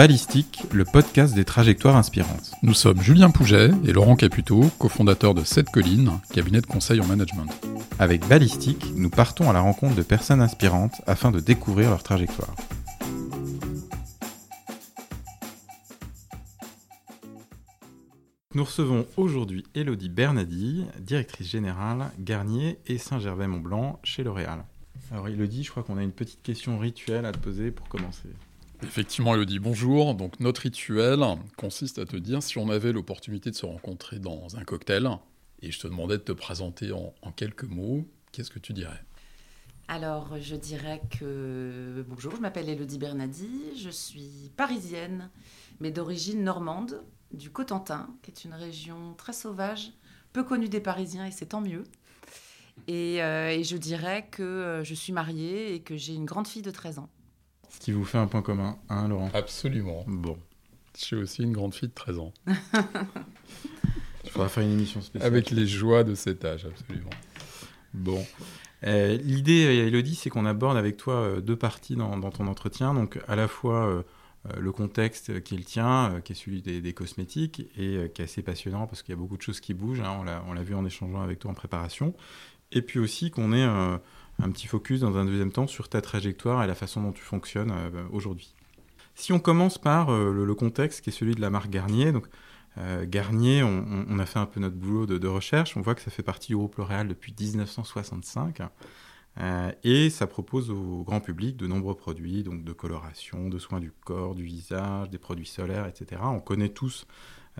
Ballistique, le podcast des trajectoires inspirantes. Nous sommes Julien Pouget et Laurent Caputo, cofondateurs de Sept Collines, cabinet de conseil en management. Avec Ballistique, nous partons à la rencontre de personnes inspirantes afin de découvrir leur trajectoire. Nous recevons aujourd'hui Elodie Bernadi, directrice générale Garnier et Saint-Gervais-Mont-Blanc chez L'Oréal. Alors Elodie, je crois qu'on a une petite question rituelle à te poser pour commencer. Effectivement, Elodie, bonjour. Donc, notre rituel consiste à te dire si on avait l'opportunité de se rencontrer dans un cocktail et je te demandais de te présenter en, quelques mots, qu'est-ce que tu dirais? Alors, je dirais que bonjour, je m'appelle Elodie Bernadi, je suis parisienne, mais d'origine normande, du Cotentin, qui est une région très sauvage, peu connue des Parisiens, et c'est tant mieux. Et, euh, et, je dirais que euh, je suis mariée et que j'ai une grande fille de 13 ans. Ce qui vous fait un point commun, hein, Laurent Absolument. Bon. J'ai aussi une grande fille de 13 ans. Il faudra faire une émission spéciale. Avec les joies de cet âge, absolument. Bon. Euh, L'idée, Elodie, c'est qu'on aborde avec toi euh, deux parties dans, ton entretien. Donc, à la fois euh, le contexte qui est le tien, qui est celui des, cosmétiques, et qui est assez passionnant parce qu'il y a beaucoup de choses qui bougent. Hein, on l'a vu en échangeant avec toi en préparation. Et puis aussi qu'on ait un petit focus dans un deuxième temps sur ta trajectoire et la façon dont tu fonctionnes euh, aujourd'hui. Si on commence par euh, le, contexte qui est celui de la marque Garnier, donc euh, Garnier, on, a fait un peu notre boulot de, recherche, on voit que ça fait partie du groupe L'Oréal depuis 1965. et ça propose au grand public de nombreux produits, donc de coloration, de soins du corps, du visage, des produits solaires, etc. On connaît tous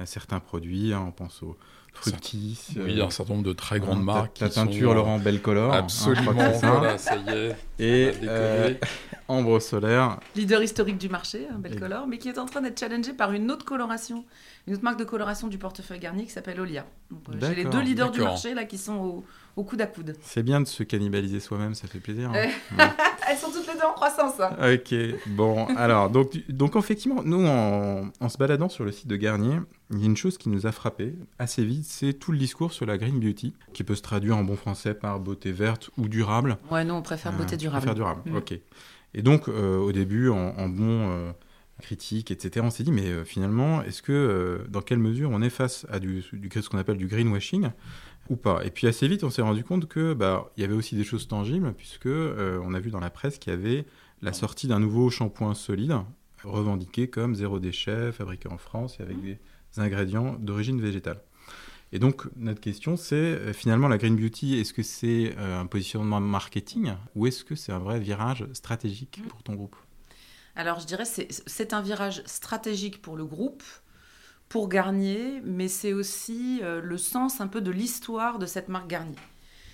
certains produits, hein, on pense aux Fructis. Oui, il y a un certain nombre de très grandes marques. Ta, teinture Laurent Belcolor. Hein, Absolument, voilà, ça y est. Et euh, Ambre Solaire. Leader historique du marché, hein, Belcolor, mais qui est en train d'être challengé par une autre coloration, une autre marque de coloration du portefeuille Garnier qui s'appelle Olia. Euh, j'ai les deux leaders du marché là qui sont au, au coude à coude. C'est bien de se cannibaliser soi-même, ça fait plaisir. Hein. Elles sont toutes les deux en croissance. Hein. Ok, bon, alors, donc, donc effectivement, nous, en, en, se baladant sur le site de Garnier, il y a une chose qui nous a frappé assez vite, c'est tout le discours sur la green beauty, qui peut se traduire en bon français par beauté verte ou durable. Ouais, nous, on préfère beauté durable. On préfère durable, mm. ok. Et donc, euh, au début, en, bon euh, critique, etc., on s'est dit, mais euh, finalement, est-ce que, dans quelle mesure on est face à du, du ce qu'on appelle du greenwashing ou pas? Et puis assez vite, on s'est rendu compte que bah, il y avait aussi des choses tangibles, puisque on a vu dans la presse qu'il y avait la sortie d'un nouveau shampoing solide, revendiqué comme zéro déchet, fabriqué en France et avec des ingrédients d'origine végétale. Et donc, notre question, c'est finalement la Green Beauty, est-ce que c'est un positionnement marketing ou est-ce que c'est un vrai virage stratégique pour ton groupe? Alors, je dirais c'est un virage stratégique pour le groupe, pour Garnier, mais c'est aussi le sens un peu de l'histoire de cette marque Garnier.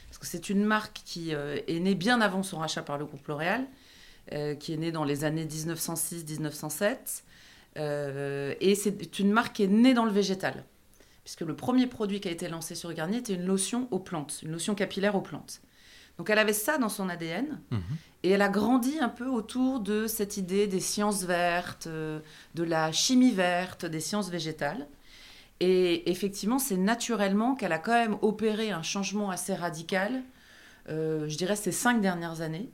Parce que c'est une marque qui est née bien avant son rachat par le groupe L'Oréal, qui est née dans les années 1906-1907. et c'est une marque qui est née dans le végétal puisque le premier produit qui a été lancé sur Garnier était une lotion aux plantes, une lotion capillaire aux plantes. Donc elle avait ça dans son ADN mhm. et elle a grandi un peu autour de cette idée des sciences vertes, euh, de la chimie verte, des sciences végétales. Et effectivement, c'est naturellement qu'elle a quand même opéré un changement assez radical, euh, je dirais ces cinq dernières années,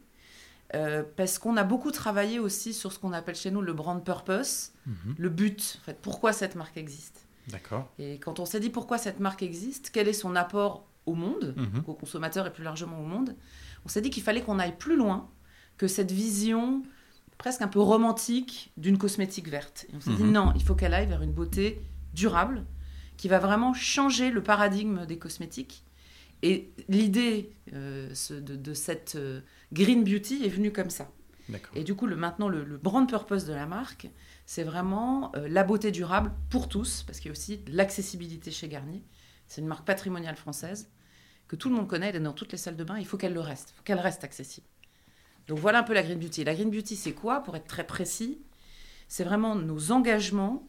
euh, parce qu'on a beaucoup travaillé aussi sur ce qu'on appelle chez nous le brand purpose, mhm. le but, en fait, pourquoi cette marque existe. D'accord. Et quand on s'est dit pourquoi cette marque existe, quel est son apport au monde, mhm. aux consommateurs et plus largement au monde, on s'est dit qu'il fallait qu'on aille plus loin que cette vision presque un peu romantique d'une cosmétique verte. Et on s'est dit mhm. non, il faut qu'elle aille vers une beauté durable qui va vraiment changer le paradigme des cosmétiques. Et l'idée euh, de, cette euh, green beauty est venue comme ça. Et du coup, le, maintenant, le, le brand purpose de la marque, c'est vraiment euh, la beauté durable pour tous, parce qu'il y a aussi l'accessibilité chez Garnier. C'est une marque patrimoniale française que tout le monde connaît, elle est dans toutes les salles de bain, il faut qu'elle le reste, il faut qu'elle reste accessible. Donc voilà un peu la Green Beauty. La Green Beauty, c'est quoi? Pour être très précis, c'est vraiment nos engagements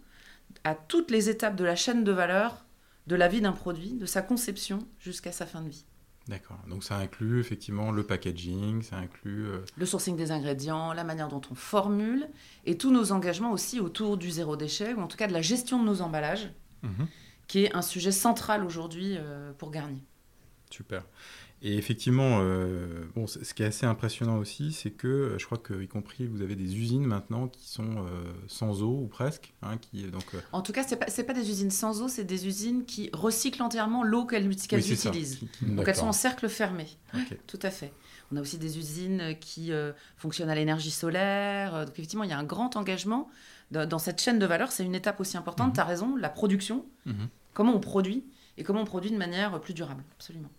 à toutes les étapes de la chaîne de valeur de la vie d'un produit, de sa conception jusqu'à sa fin de vie. D'accord. Donc ça inclut effectivement le packaging, ça inclut... Euh, le sourcing des ingrédients, la manière dont on formule, et tous nos engagements aussi autour du zéro déchet, ou en tout cas de la gestion de nos emballages, mhm. Qui est un sujet central aujourd'hui euh, pour Garnier. Super. Et effectivement, euh, bon, ce qui est assez impressionnant aussi, c'est que euh, je crois que, y compris, vous avez des usines maintenant qui sont euh, sans eau ou presque. Hein, qui, donc, en tout cas, ce n'est pas, pas, des usines sans eau, c'est des usines qui recyclent entièrement l'eau qu'elles utilisent. Donc elles sont en cercle fermé. Tout à fait. On a aussi des usines qui fonctionnent à l'énergie solaire. Donc effectivement, il y a un grand engagement dans, cette chaîne de valeur. C'est une étape aussi importante. Mhm. Tu as raison, la production. Mhm. Comment on produit et comment on produit de manière plus durable. Absolument.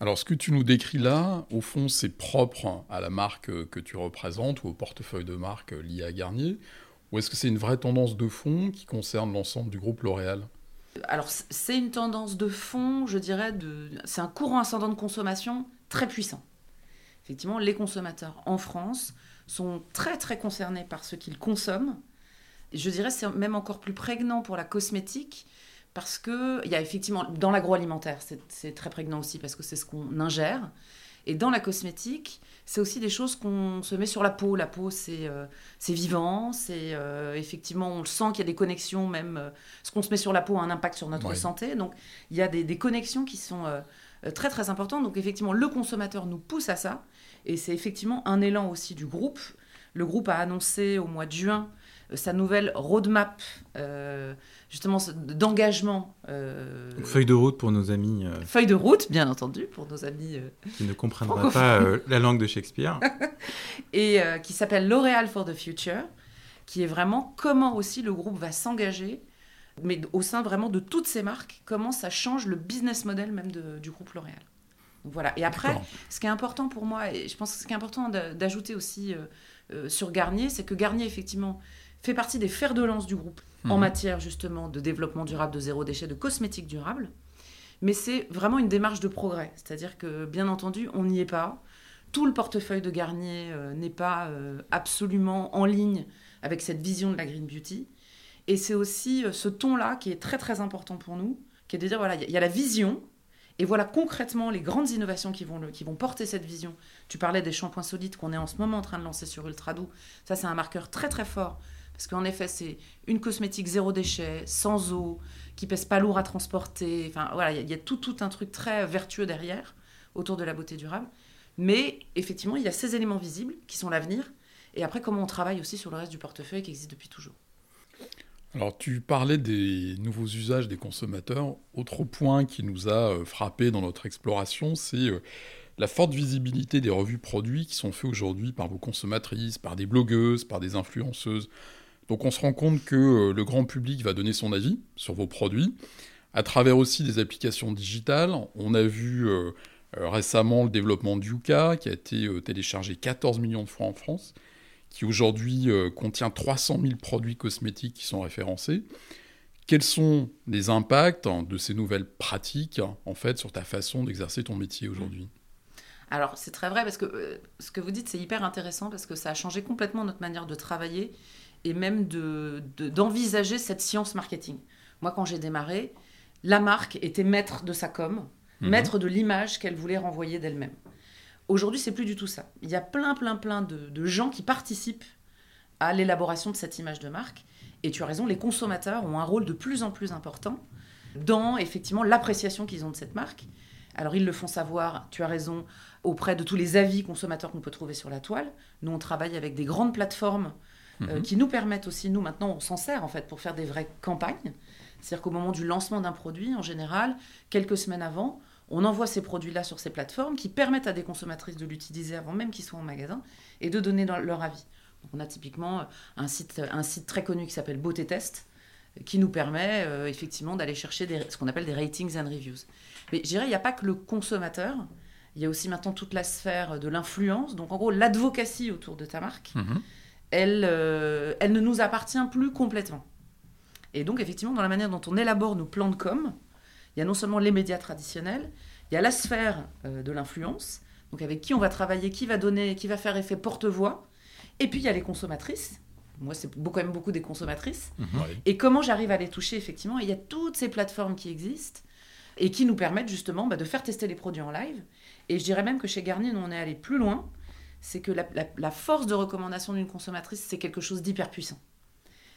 Alors, ce que tu nous décris là, au fond, c'est propre à la marque que tu représentes ou au portefeuille de marque lié à Garnier Ou est-ce que c'est une vraie tendance de fond qui concerne l'ensemble du groupe L'Oréal? Alors, c'est une tendance de fond, je dirais, de... c'est un courant ascendant de consommation très puissant. Effectivement, les consommateurs en France sont très très concernés par ce qu'ils consomment. Je dirais c'est même encore plus prégnant pour la cosmétique parce que il y a effectivement dans l'agroalimentaire, c'est très prégnant aussi parce que c'est ce qu'on ingère. Et dans la cosmétique, c'est aussi des choses qu'on se met sur la peau. La peau, c'est euh, vivant, c'est euh, effectivement, on le sent qu'il y a des connexions, même euh, ce qu'on se met sur la peau a un impact sur notre santé. Donc, il y a des, des connexions qui sont très très importantes. Donc, effectivement, le consommateur nous pousse à ça. Et c'est effectivement un élan aussi du groupe. Le groupe a annoncé au mois de juin sa nouvelle roadmap justement d'engagement. Euh, feuille de route pour nos amis. Euh, feuille de route, bien entendu, pour nos amis. Euh, qui ne comprendraient pas la langue de Shakespeare. et qui s'appelle L'Oréal for the Future, qui est vraiment comment aussi le groupe va s'engager, mais au sein vraiment de toutes ces marques, comment ça change le business model même du groupe L'Oréal. voilà. Et après, ce qui est important pour moi, et je pense que ce qui est important d'ajouter aussi sur Garnier, c'est que Garnier, effectivement, fait partie des fers de lance du groupe en mhm. matière justement de développement durable, de zéro déchet, de cosmétique durable. Mais c'est vraiment une démarche de progrès. C'est-à-dire que, bien entendu, on n'y est pas. Tout le portefeuille de Garnier euh, n'est pas euh, absolument en ligne avec cette vision de la Green Beauty. Et c'est aussi euh, ce ton-là qui est très très important pour nous, qui est de dire, voilà, il y, a la vision, et voilà concrètement les grandes innovations qui vont, qui vont porter cette vision. Tu parlais des shampoings solides qu'on est en ce moment en train de lancer sur Ultra Doux. Ça, c'est un marqueur très très fort parce qu'en effet, c'est une cosmétique zéro déchet, sans eau, qui pèse pas lourd à transporter. Enfin, voilà, il y, a tout, un truc très vertueux derrière, autour de la beauté durable. Mais effectivement, il y a ces éléments visibles qui sont l'avenir. Et après, comment on travaille aussi sur le reste du portefeuille qui existe depuis toujours. Alors, tu parlais des nouveaux usages des consommateurs. Autre point qui nous a euh, frappé dans notre exploration, c'est euh, la forte visibilité des revues produits qui sont faits aujourd'hui par vos consommatrices, par des blogueuses, par des influenceuses. Donc on se rend compte que euh, le grand public va donner son avis sur vos produits, à travers aussi des applications digitales. On a vu euh, euh, récemment le développement du Yuka, qui a été téléchargé 14 millions de fois en France, qui aujourd'hui contient 300 000 produits cosmétiques qui sont référencés. Quels sont les impacts de ces nouvelles pratiques en fait sur ta façon d'exercer ton métier aujourd'hui? Alors, c'est très vrai parce que ce que vous dites, c'est hyper intéressant parce que ça a changé complètement notre manière de travailler et même d'envisager de, cette science marketing. Moi, quand j'ai démarré, la marque était maître de sa com, mhm. maître de l'image qu'elle voulait renvoyer d'elle-même. Aujourd'hui, c'est plus du tout ça. Il y a plein, plein, plein de, de gens qui participent à l'élaboration de cette image de marque. Et tu as raison, les consommateurs ont un rôle de plus en plus important dans effectivement l'appréciation qu'ils ont de cette marque. Alors ils le font savoir, tu as raison, auprès de tous les avis consommateurs qu'on peut trouver sur la toile. Nous, on travaille avec des grandes plateformes euh, mhm. qui nous permettent aussi, nous maintenant, on s'en sert en fait pour faire des vraies campagnes. C'est-à-dire qu'au moment du lancement d'un produit, en général, quelques semaines avant, on envoie ces produits-là sur ces plateformes qui permettent à des consommatrices de l'utiliser avant même qu'ils soient en magasin et de donner leur avis. on a typiquement euh, un site, un site très connu qui s'appelle Beauté Test qui nous permet euh, effectivement d'aller chercher ce qu'on appelle des ratings and reviews. Mais je dirais, il n'y a pas que le consommateur, il y a aussi maintenant toute la sphère de l'influence, donc en gros l'advocacy autour de ta marque. Mhm elle, euh, elle ne nous appartient plus complètement. Et donc, effectivement, dans la manière dont on élabore nos plans de com, il y a non seulement les médias traditionnels, il y a la sphère euh, de l'influence, donc avec qui on va travailler, qui va donner, qui va faire effet porte-voix, et puis il y a les consommatrices. Moi, c'est quand même beaucoup des consommatrices. Mhm. Et comment j'arrive à les toucher, effectivement? Il y a toutes ces plateformes qui existent et qui nous permettent justement bah, de faire tester les produits en live. Et je dirais même que chez Garnier, nous, on est allé plus loin c'est que la, force de recommandation d'une consommatrice, c'est quelque chose d'hyper puissant.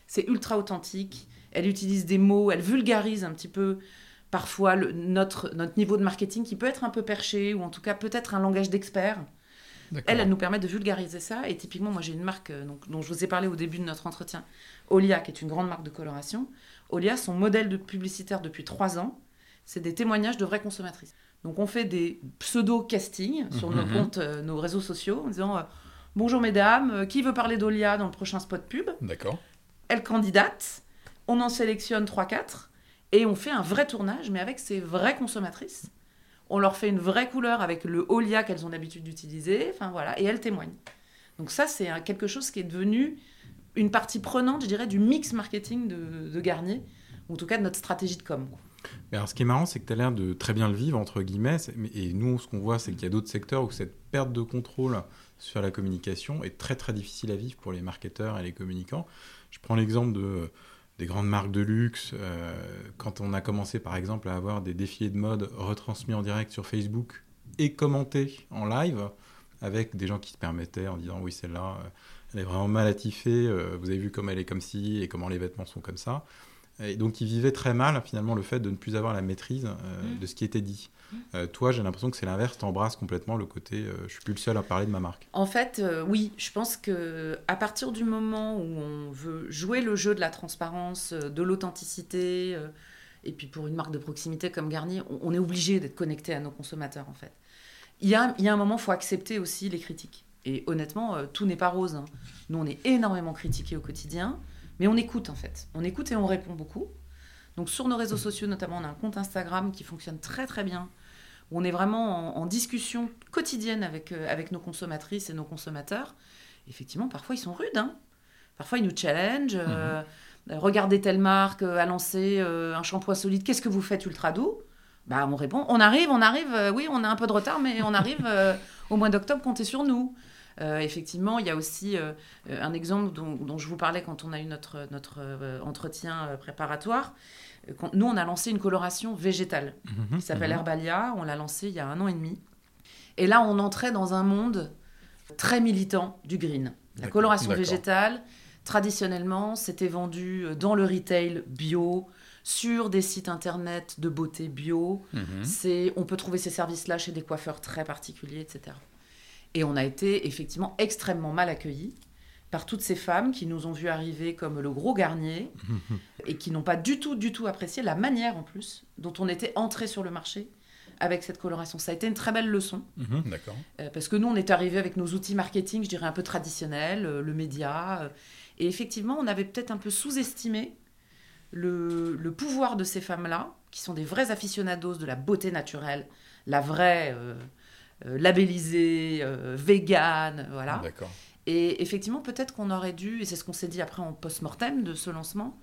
C'est ultra authentique, elle utilise des mots, elle vulgarise un petit peu parfois le, notre, notre niveau de marketing qui peut être un peu perché, ou en tout cas peut-être un langage d'expert. Elle, elle nous permet de vulgariser ça. Et typiquement, moi, j'ai une marque euh, donc, dont je vous ai parlé au début de notre entretien, Olia, qui est une grande marque de coloration. Olia, son modèle de publicitaire depuis trois ans, c'est des témoignages de vraies consommatrices. Donc, on fait des pseudo-castings sur nos Mhm. comptes, euh, nos réseaux sociaux, en disant euh, Bonjour mesdames, euh, qui veut parler d'Olia dans le prochain spot pub? D'accord. Elle candidate, on en sélectionne 3-4 et on fait un vrai tournage, mais avec ces vraies consommatrices. On leur fait une vraie couleur avec le Olia qu'elles ont l'habitude d'utiliser, enfin voilà, et elles témoignent. Donc ça, c'est quelque chose qui est devenu une partie prenante, je dirais, du mix marketing de, de Garnier, ou en tout cas de notre stratégie de com. quoi. Alors, ce qui est marrant, c'est que tu as l'air de très bien le vivre, entre guillemets. Et nous, ce qu'on voit, c'est qu'il y a d'autres secteurs où cette perte de contrôle sur la communication est très, très difficile à vivre pour les marketeurs et les communicants. Je prends l'exemple euh, des grandes marques de luxe. euh, quand on a commencé, par exemple, à avoir des défilés de mode retransmis en direct sur Facebook et commentés en live avec des gens qui se permettaient en disant oui, celle-là, euh, elle est vraiment mal attifée, vous avez vu comme elle est comme ci et comment les vêtements sont comme ça. Et donc, ils vivaient très mal, finalement, le fait de ne plus avoir la maîtrise euh, Mm. de ce qui était dit. Euh, toi, j'ai l'impression que c'est l'inverse, t'embrasses complètement le côté euh, je suis plus le seul à parler de ma marque. En fait, euh, oui, je pense que à partir du moment où on veut jouer le jeu de la transparence, de l'authenticité, et puis pour une marque de proximité comme Garnier, on, on est obligé d'être connecté à nos consommateurs en fait. Il y a, il y a un moment, il faut accepter aussi les critiques. Et honnêtement, tout n'est pas rose. hein. Nous, on est énormément critiqués au quotidien, mais on écoute en fait. On écoute et on répond beaucoup. Donc sur nos réseaux sociaux, notamment, on a un compte Instagram qui fonctionne très très bien, où on est vraiment en, en discussion quotidienne avec, euh, avec nos consommatrices et nos consommateurs. Effectivement, parfois ils sont rudes. hein. Parfois ils nous challenge. euh, euh, regardez telle marque euh, a lancé un shampoing solide, qu'est-ce que vous faites ultra doux? Bah, On répond, on arrive, on arrive, euh, oui, on a un peu de retard, mais on arrive euh, au mois d'octobre, comptez sur nous. Euh, effectivement, il y a aussi euh, un exemple dont, dont je vous parlais quand on a eu notre, notre euh, entretien préparatoire. Quand- nous, on a lancé une coloration végétale qui s'appelle Mhm. Herbalia. On l'a lancé il y a un an et demi. Et là, on entrait dans un monde très militant du green. La coloration végétale, traditionnellement, c'était vendu dans le retail bio, sur des sites internet de beauté bio. Mhm. C'est, on peut trouver ces services-là chez des coiffeurs très particuliers, etc. Et on a été effectivement extrêmement mal accueillis par toutes ces femmes qui nous ont vu arriver comme le gros garnier et qui n'ont pas du tout, du tout apprécié la manière en plus dont on était entré sur le marché avec cette coloration. Ça a été une très belle leçon Mhm. D'accord. euh, parce que nous, on est arrivé avec nos outils marketing, je dirais un peu traditionnels, euh, le média. euh, et effectivement, on avait peut-être un peu sous-estimé le, le pouvoir de ces femmes-là, qui sont des vrais aficionados de la beauté naturelle, la vraie euh, euh, labellisée, euh, vegan, voilà. D'accord. Et effectivement, peut-être qu'on aurait dû, et c'est ce qu'on s'est dit après en post-mortem de ce lancement,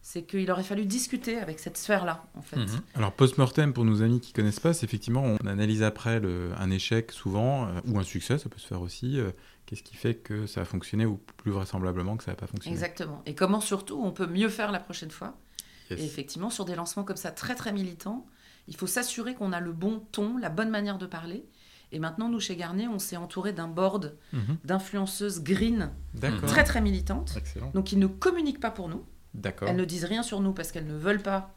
c'est qu'il aurait fallu discuter avec cette sphère-là, en fait. Mhm. Alors, post-mortem, pour nos amis qui connaissent pas, c'est effectivement, on analyse après le- un échec souvent, euh, ou un succès, ça peut se faire aussi. euh, Qu'est-ce qui fait que ça a fonctionné, ou plus vraisemblablement que ça n'a pas fonctionné Exactement. Et comment surtout on peut mieux faire la prochaine fois Yes. Et effectivement, sur des lancements comme ça, très très militants, il faut s'assurer qu'on a le bon ton, la bonne manière de parler. Et maintenant, nous, chez Garnier, on s'est entouré d'un board Mhm. d'influenceuses green, très très militantes, Excellent. donc qui ne communiquent pas pour nous. Elles ne disent rien sur nous parce qu'elles ne veulent pas,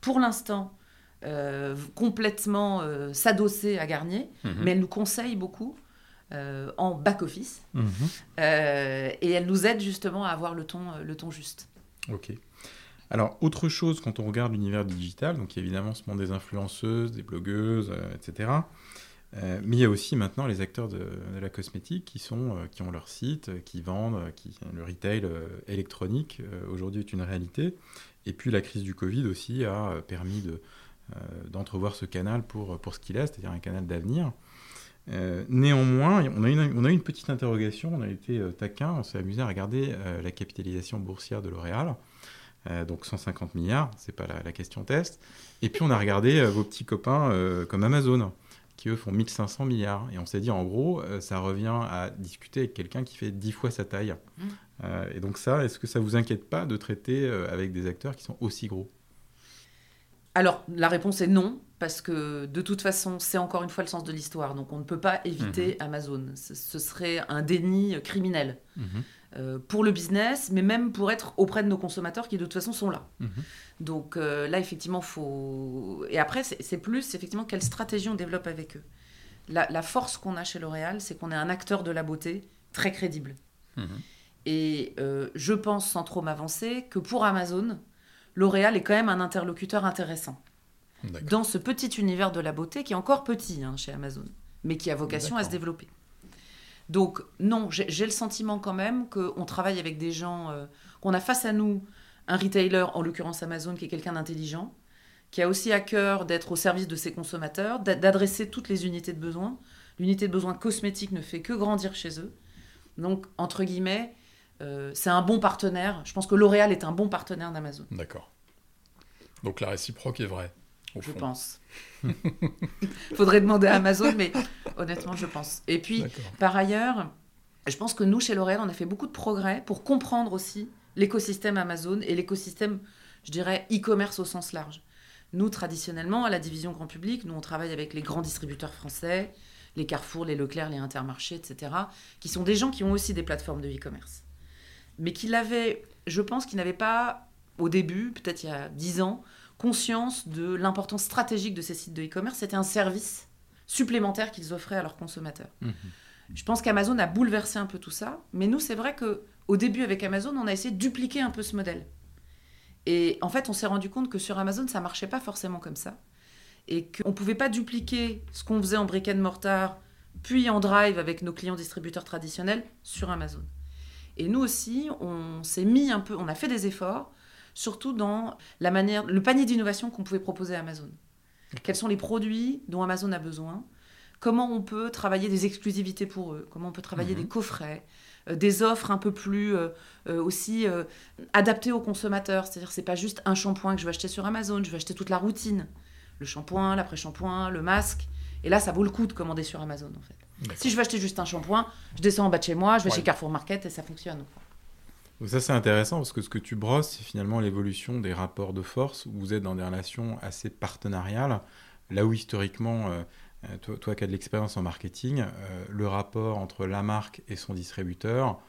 pour l'instant, euh, complètement euh, s'adosser à Garnier, Mhm. mais elles nous conseillent beaucoup euh, en back-office. Mhm. Euh, et elles nous aident justement à avoir le ton, le ton juste. Ok. Alors, autre chose, quand on regarde l'univers digital, donc évidemment ce monde des influenceuses, des blogueuses, euh, etc. Euh, mais il y a aussi maintenant les acteurs de, la cosmétique qui, sont, euh, qui ont leur site, euh, qui vendent, qui, le retail électronique aujourd'hui est une réalité. Et puis la crise du Covid aussi a permis de, d'entrevoir ce canal pour, pour ce qu'il est, c'est-à-dire un canal d'avenir. Néanmoins, on a, une, on a eu une petite interrogation, on a été taquin, on s'est amusé à regarder la capitalisation boursière de L'Oréal. Donc 150 milliards, c'est pas la, question test. Et puis on a regardé vos petits copains comme Amazon, qui eux font 1500 milliards. Et on s'est dit en gros, euh, ça revient à discuter avec quelqu'un qui fait 10 fois sa taille. Mm. Euh, et donc ça, est-ce que ça vous inquiète pas de traiter euh, avec des acteurs qui sont aussi gros? Alors, la réponse est non, parce que de toute façon, c'est encore une fois le sens de l'histoire. Donc, on ne peut pas éviter Amazon. Ce, ce serait un déni criminel. Mhm. Euh, pour le business, mais même pour être auprès de nos consommateurs qui de toute façon sont là. Mhm. Donc euh, là, effectivement, faut. Et après, c'est plus effectivement quelle stratégie on développe avec eux. La, la force qu'on a chez L'Oréal, c'est qu'on est un acteur de la beauté très crédible. Mhm. Et euh, je pense, sans trop m'avancer, que pour Amazon, L'Oréal est quand même un interlocuteur intéressant dans ce petit univers de la beauté qui est encore petit hein, chez Amazon, mais qui a vocation à se développer. Donc non, j'ai le sentiment quand même qu'on travaille avec des gens, euh, qu'on a face à nous un retailer, en l'occurrence Amazon, qui est quelqu'un d'intelligent, qui a aussi à cœur d'être au service de ses consommateurs, d'a- d'adresser toutes les unités de besoin. L'unité de besoin cosmétique ne fait que grandir chez eux. Donc, entre guillemets, euh, c'est un bon partenaire. Je pense que L'Oréal est un bon partenaire d'Amazon, D'accord. Donc la réciproque est vraie, je fond. pense. Faudrait demander à Amazon, mais honnêtement, je pense. Et puis. Par ailleurs, je pense que nous, chez L'Oréal, on a fait beaucoup de progrès pour comprendre aussi l'écosystème Amazon et l'écosystème, je dirais, e-commerce au sens large. Nous, traditionnellement, à la division grand public, nous, on travaille avec les grands distributeurs français, les Carrefour, les Leclerc, les Intermarchés, etc., qui sont des gens qui ont aussi des plateformes de e-commerce. Mais qui l'avaient, je pense, qui n'avaient pas, au début, peut-être il y a 10 ans, conscience de l'importance stratégique de ces sites de e-commerce. C'était un service supplémentaire qu'ils offraient à leurs consommateurs. Mhm. Je pense qu'Amazon a bouleversé un peu tout ça, mais nous, c'est vrai que au début avec Amazon, on a essayé de dupliquer un peu ce modèle. Et en fait, on s'est rendu compte que sur Amazon, ça marchait pas forcément comme ça, et qu'on pouvait pas dupliquer ce qu'on faisait en brick and mortar, puis en drive avec nos clients distributeurs traditionnels sur Amazon. Et nous aussi, on s'est mis un peu, on a fait des efforts, surtout dans la manière, le panier d'innovation qu'on pouvait proposer à Amazon. Quels sont les produits dont Amazon a besoin? Comment on peut travailler des exclusivités pour eux? Comment on peut travailler Mhm. des coffrets euh, des offres un peu plus euh, euh, aussi adaptées aux consommateurs? C'est-à-dire, c'est pas juste un shampoing que je vais acheter sur Amazon, je vais acheter toute la routine. Le shampoing, l'après-shampoing, le masque. Et là, ça vaut le coup de commander sur Amazon, en fait. Si je veux acheter juste un shampoing, je descends en bas de chez moi, je vais Ouais. chez Carrefour Market et ça fonctionne. Ça c'est intéressant parce que ce que tu brosses, c'est finalement l'évolution des rapports de force où vous êtes dans des relations assez partenariales, là où historiquement, euh, euh, toi, qui as de l'expérience en marketing, euh, le rapport entre la marque et son distributeur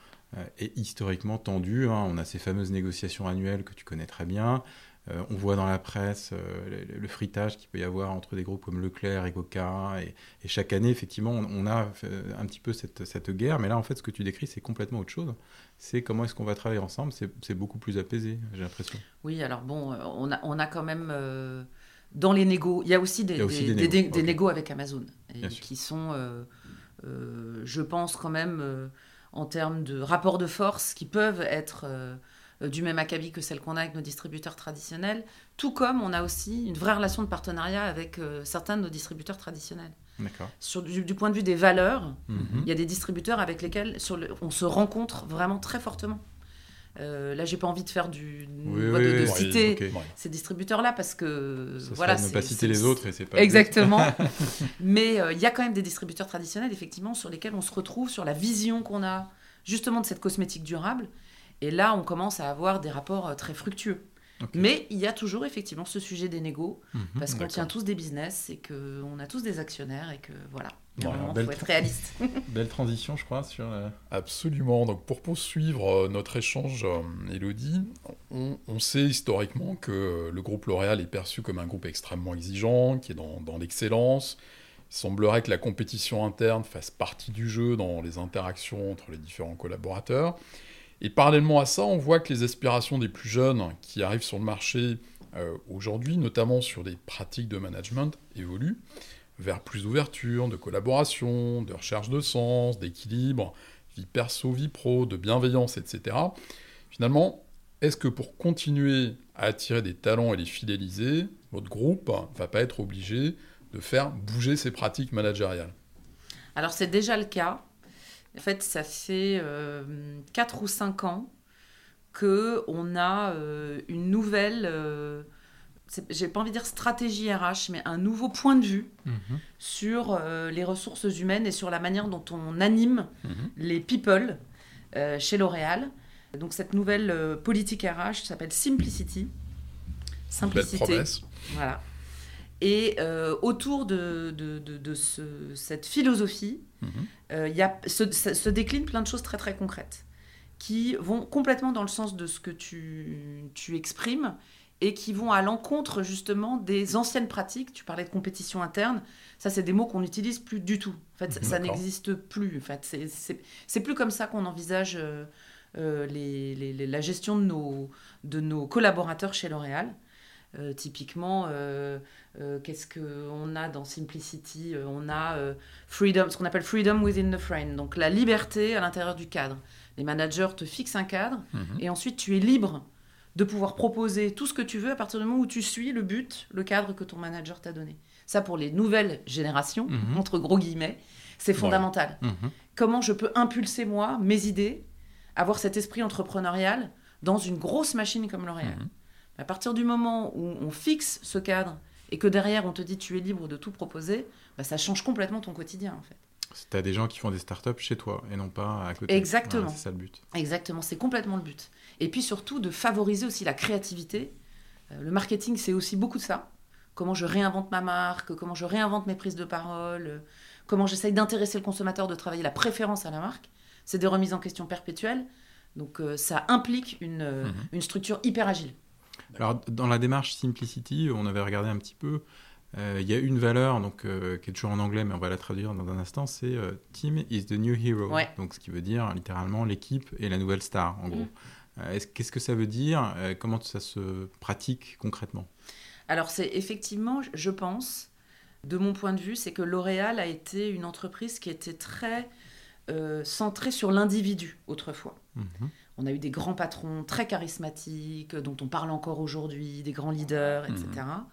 est historiquement tendu. hein. On a ces fameuses négociations annuelles que tu connais très bien. Euh, on voit dans la presse euh, le, le fritage qu'il peut y avoir entre des groupes comme Leclerc et Coca. Et, et chaque année, effectivement, on, on a euh, un petit peu cette, cette guerre. Mais là, en fait, ce que tu décris, c'est complètement autre chose. C'est comment est-ce qu'on va travailler ensemble. C'est beaucoup plus apaisé, j'ai l'impression. Oui, alors bon, on a, on a quand même euh, dans les négos, il y a aussi des, Il y a aussi des, des des- négos, des ok. négos avec Amazon, et Bien sûr. qui sont, je pense quand même, en termes de rapport de force, qui peuvent être du même acabit que celles qu'on a avec nos distributeurs traditionnels, tout comme on a aussi une vraie relation de partenariat avec euh, certains de nos distributeurs traditionnels. D'accord. Sur, du, du point de vue des valeurs, Mhm. il y a des distributeurs avec lesquels sur le- on se rencontre vraiment très fortement. Euh, là, j'ai pas envie de faire du Oui, de, oui, de oui, citer ces distributeurs-là parce que Ça voilà, ne c'est- pas citer c'est- les autres et c'est pas. Exactement. Mais euh, il y a quand même des distributeurs traditionnels, effectivement, sur lesquels on se retrouve sur la vision qu'on a justement de cette cosmétique durable. Et là, on commence à avoir des rapports euh, très fructueux. Mais il y a toujours effectivement ce sujet des négos, Mhm. parce qu'on tient tous des business et qu'on a tous des actionnaires et que voilà, il belle faut être réaliste. Belle transition, je crois, sur la. Absolument. Donc pour poursuivre euh, notre échange, euh, Elodie, on, on sait historiquement que euh, le groupe L'Oréal est perçu comme un groupe extrêmement exigeant, qui est dans, dans l'excellence. Il semblerait que la compétition interne fasse partie du jeu dans les interactions entre les différents collaborateurs. Et parallèlement à ça, on voit que les aspirations des plus jeunes qui arrivent sur le marché euh, aujourd'hui, notamment sur des pratiques de management, évoluent vers plus d'ouverture, de collaboration, de recherche de sens, d'équilibre, vie perso, vie pro, de bienveillance, etc. Finalement, est-ce que pour continuer à attirer des talents et les fidéliser, votre groupe va pas être obligé de faire bouger ses pratiques managériales? Alors c'est déjà le cas. En fait, ça fait 4 ou 5 ans que on a euh, une nouvelle, euh, j'ai pas envie de dire stratégie RH, mais un nouveau point de vue Mhm. sur euh, les ressources humaines et sur la manière dont on anime les people euh, chez L'Oréal. Donc cette nouvelle euh, politique RH s'appelle Simplicity. simplicité. Voilà. Et euh, autour de, de, de, ce, cette philosophie, mhm. euh, il y a, se, se, décline plein de choses très très concrètes qui vont complètement dans le sens de ce que tu, tu exprimes et qui vont à l'encontre justement des anciennes pratiques. Tu parlais de compétition interne, ça c'est des mots qu'on n'utilise plus du tout. En fait, ça n'existe plus. En fait, c'est plus comme ça qu'on envisage euh, les, les, la gestion de nos, de nos collaborateurs chez L'Oréal. Euh, typiquement, euh, euh, qu'est-ce qu'on a dans Simplicity On a freedom, ce qu'on appelle freedom within the frame, donc la liberté à l'intérieur du cadre. Les managers te fixent un cadre mhm. et ensuite tu es libre de pouvoir proposer tout ce que tu veux à partir du moment où tu suis le but, le cadre que ton manager t'a donné. Ça, pour les nouvelles générations, mhm. entre gros guillemets, c'est fondamental. Mhm. Comment je peux impulser, moi, mes idées, avoir cet esprit entrepreneurial dans une grosse machine comme L'Oréal? À partir du moment où on fixe ce cadre et que derrière on te dit tu es libre de tout proposer, bah, ça change complètement ton quotidien en fait. Tu as des gens qui font des startups chez toi et non pas à côté. Exactement. c'est ça le but. Exactement, c'est complètement le but. Et puis surtout de favoriser aussi la créativité. Euh, le marketing, c'est aussi beaucoup de ça. Comment je réinvente ma marque, comment je réinvente mes prises de parole, euh, comment j'essaye d'intéresser le consommateur, de travailler la préférence à la marque. C'est des remises en question perpétuelles. Donc euh, ça implique une, mhm. une structure hyper agile. Alors, dans la démarche Simplicity, on avait regardé un petit peu. Euh, il y a une valeur donc, euh, qui est toujours en anglais, mais on va la traduire dans un instant c'est euh, Team is the new hero. Donc, ce qui veut dire littéralement l'équipe est la nouvelle star, en gros. Mm. Qu'est-ce que ça veut dire Comment ça se pratique concrètement? Alors, c'est effectivement, je pense, de mon point de vue, c'est que L'Oréal a été une entreprise qui était très centrée sur l'individu autrefois. Mm-hmm. On a eu des grands patrons très charismatiques, dont on parle encore aujourd'hui, des grands leaders, etc. Mhm.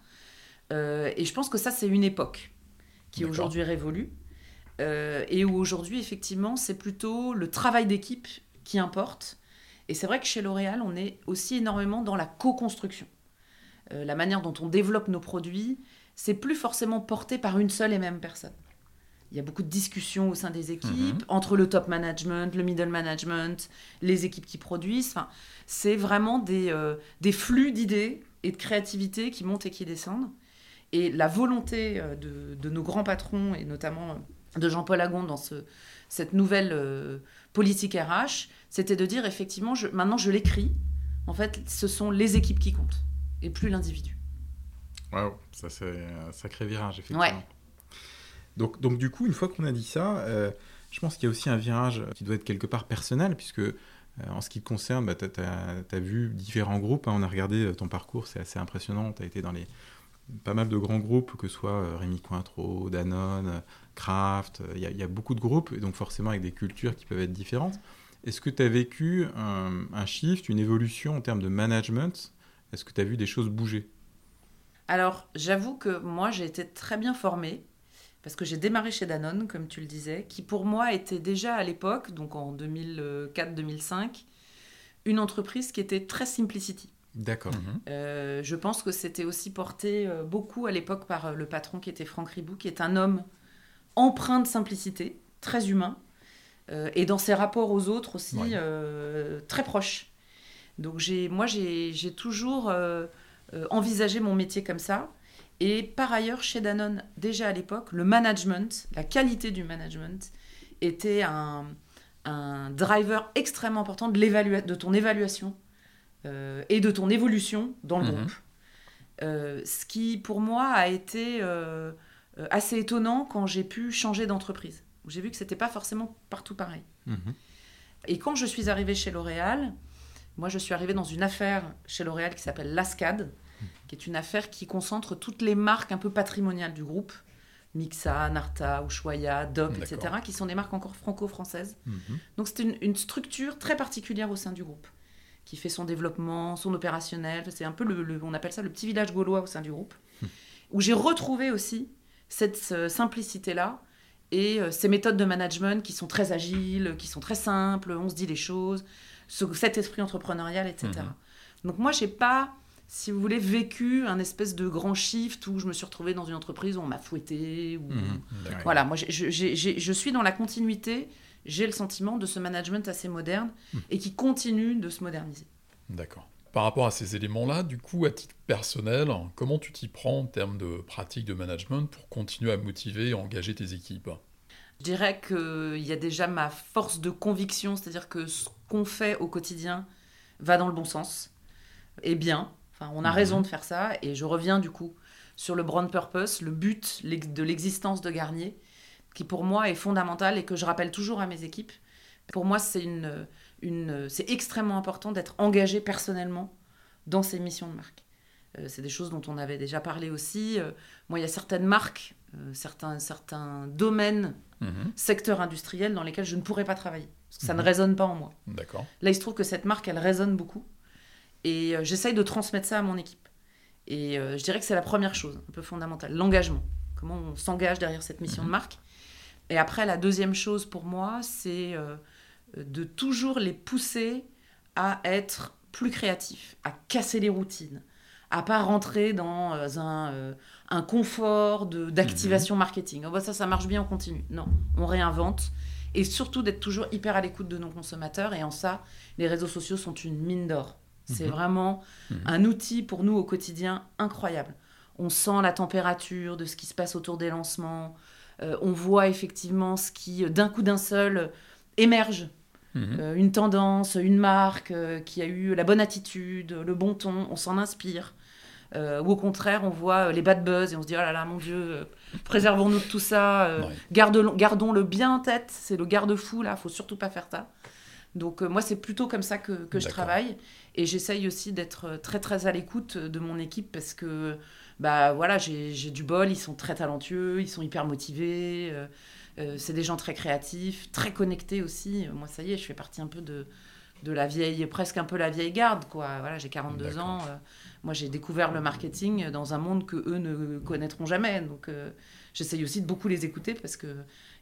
Euh, et je pense que ça, c'est une époque qui aujourd'hui révolue. Euh, et où aujourd'hui, effectivement, c'est plutôt le travail d'équipe qui importe. Et c'est vrai que chez L'Oréal, on est aussi énormément dans la co-construction. Euh, la manière dont on développe nos produits, c'est plus forcément porté par une seule et même personne. Il y a beaucoup de discussions au sein des équipes, mhm. entre le top management, le middle management, les équipes qui produisent. Enfin, c'est vraiment des, euh, des flux d'idées et de créativité qui montent et qui descendent. Et la volonté euh, de, de nos grands patrons, et notamment euh, de Jean-Paul Agon dans ce, cette nouvelle politique RH, c'était de dire effectivement, je, maintenant je l'écris, en fait, ce sont les équipes qui comptent, et plus l'individu. Waouh, ça c'est un sacré virage, effectivement. Ouais. Donc, donc du coup, une fois qu'on a dit ça, euh, je pense qu'il y a aussi un virage qui doit être quelque part personnel, puisque euh, en ce qui te concerne, bah, tu as, vu différents groupes, hein. on a regardé euh, ton parcours, c'est assez impressionnant, tu as été dans les pas mal de grands groupes, que ce soit Rémi Cointreau, Danone, Kraft, il y, a beaucoup de groupes, et donc forcément avec des cultures qui peuvent être différentes. Est-ce que tu as vécu un, un, shift, une évolution en termes de management? Est-ce que tu as vu des choses bouger? Alors, j'avoue que moi, j'ai été très bien formée parce que j'ai démarré chez Danone, comme tu le disais, qui pour moi était déjà à l'époque, donc en 2004-2005, une entreprise qui était très simplicity. D'accord. Mhm. Euh, je pense que c'était aussi porté euh, beaucoup à l'époque par euh, le patron qui était Franck Ribou, qui est un homme empreint de simplicité, très humain, et dans ses rapports aux autres aussi très proche. Donc moi j'ai toujours envisagé mon métier comme ça. Et par ailleurs, chez Danone, déjà à l'époque, le management, la qualité du management, était un, driver extrêmement important de, de ton évaluation euh, et de ton évolution dans le mhm. groupe. Euh, ce qui, pour moi, a été euh, assez étonnant quand j'ai pu changer d'entreprise. J'ai vu que c'était pas forcément partout pareil. Mhm. Et quand je suis arrivée chez L'Oréal, moi, je suis arrivée dans une affaire chez L'Oréal qui s'appelle Lascade qui est une affaire qui concentre toutes les marques un peu patrimoniales du groupe. Mixa, Narta, Ushuaia, DOP, etc., qui sont des marques encore franco-françaises. Mhm. Donc c'est une, structure très particulière au sein du groupe, qui fait son développement, son opérationnel. C'est un peu, le, on appelle ça le petit village gaulois au sein du groupe, hmm. où j'ai retrouvé aussi cette euh, simplicité-là et euh, ces méthodes de management qui sont très agiles, qui sont très simples, on se dit les choses, cet esprit entrepreneurial, etc. Mhm. Donc moi, j'ai pas si vous voulez, vécu un espèce de grand shift où je me suis retrouvée dans une entreprise où on m'a fouetté. Ou... Mhm. voilà, moi, je suis dans la continuité. J'ai le sentiment de ce management assez moderne mhm. et qui continue de se moderniser. D'accord. Par rapport à ces éléments-là, du coup, à titre personnel, comment tu t'y prends en termes de pratique de management pour continuer à motiver et engager tes équipes? Je dirais qu'il y a déjà ma force de conviction, c'est-à-dire que ce qu'on fait au quotidien va dans le bon sens et bien. Enfin, on a mhm. raison de faire ça et je reviens du coup sur le brand purpose, le but de l'existence de Garnier, qui pour moi est fondamental et que je rappelle toujours à mes équipes. Pour moi, c'est une, une, c'est extrêmement important d'être engagé personnellement dans ces missions de marque. Euh, c'est des choses dont on avait déjà parlé aussi. Euh, moi, il y a certaines marques, euh, certains, certains domaines, mhm. secteurs industriels dans lesquels je ne pourrais pas travailler. Parce que ça ne mhm. résonne pas en moi. D'accord. Là, il se trouve que cette marque, elle résonne beaucoup. Et j'essaye de transmettre ça à mon équipe. Et je dirais que c'est la première chose, un peu fondamentale, l'engagement. Comment on s'engage derrière cette mission de mhm. marque. Et après, la deuxième chose pour moi, c'est de toujours les pousser à être plus créatifs, à casser les routines, à pas rentrer dans euh, un, euh, un confort d'activation mhm. marketing. Oh, bah, ça, ça marche bien, on continue. Non, on réinvente. Et surtout d'être toujours hyper à l'écoute de nos consommateurs. Et en ça, les réseaux sociaux sont une mine d'or. C'est mhm. vraiment mhm. un outil pour nous au quotidien incroyable. On sent la température de ce qui se passe autour des lancements. Euh, on voit effectivement ce qui, d'un coup d'un seul, émerge Mhm. Euh, une tendance, une marque euh, qui a eu la bonne attitude, le bon ton, on s'en inspire. Euh, ou au contraire, on voit les bad buzz et on se dit oh là là, mon Dieu, préservons-nous de tout ça, gardons-le bien en tête, c'est le garde-fou là, faut surtout pas faire ça. Donc moi, c'est plutôt comme ça que, que je travaille et j'essaye aussi d'être très très à l'écoute de mon équipe parce que bah voilà, j'ai du bol, ils sont très talentueux, ils sont hyper motivés. Euh, c'est des gens très créatifs, très connectés aussi. Moi, ça y est, je fais partie un peu de, de la vieille, presque un peu la vieille garde, quoi. Voilà, j'ai 42 ans. Euh, moi, j'ai découvert le marketing dans un monde que eux ne connaîtront jamais. Donc, euh, j'essaye aussi de beaucoup les écouter parce que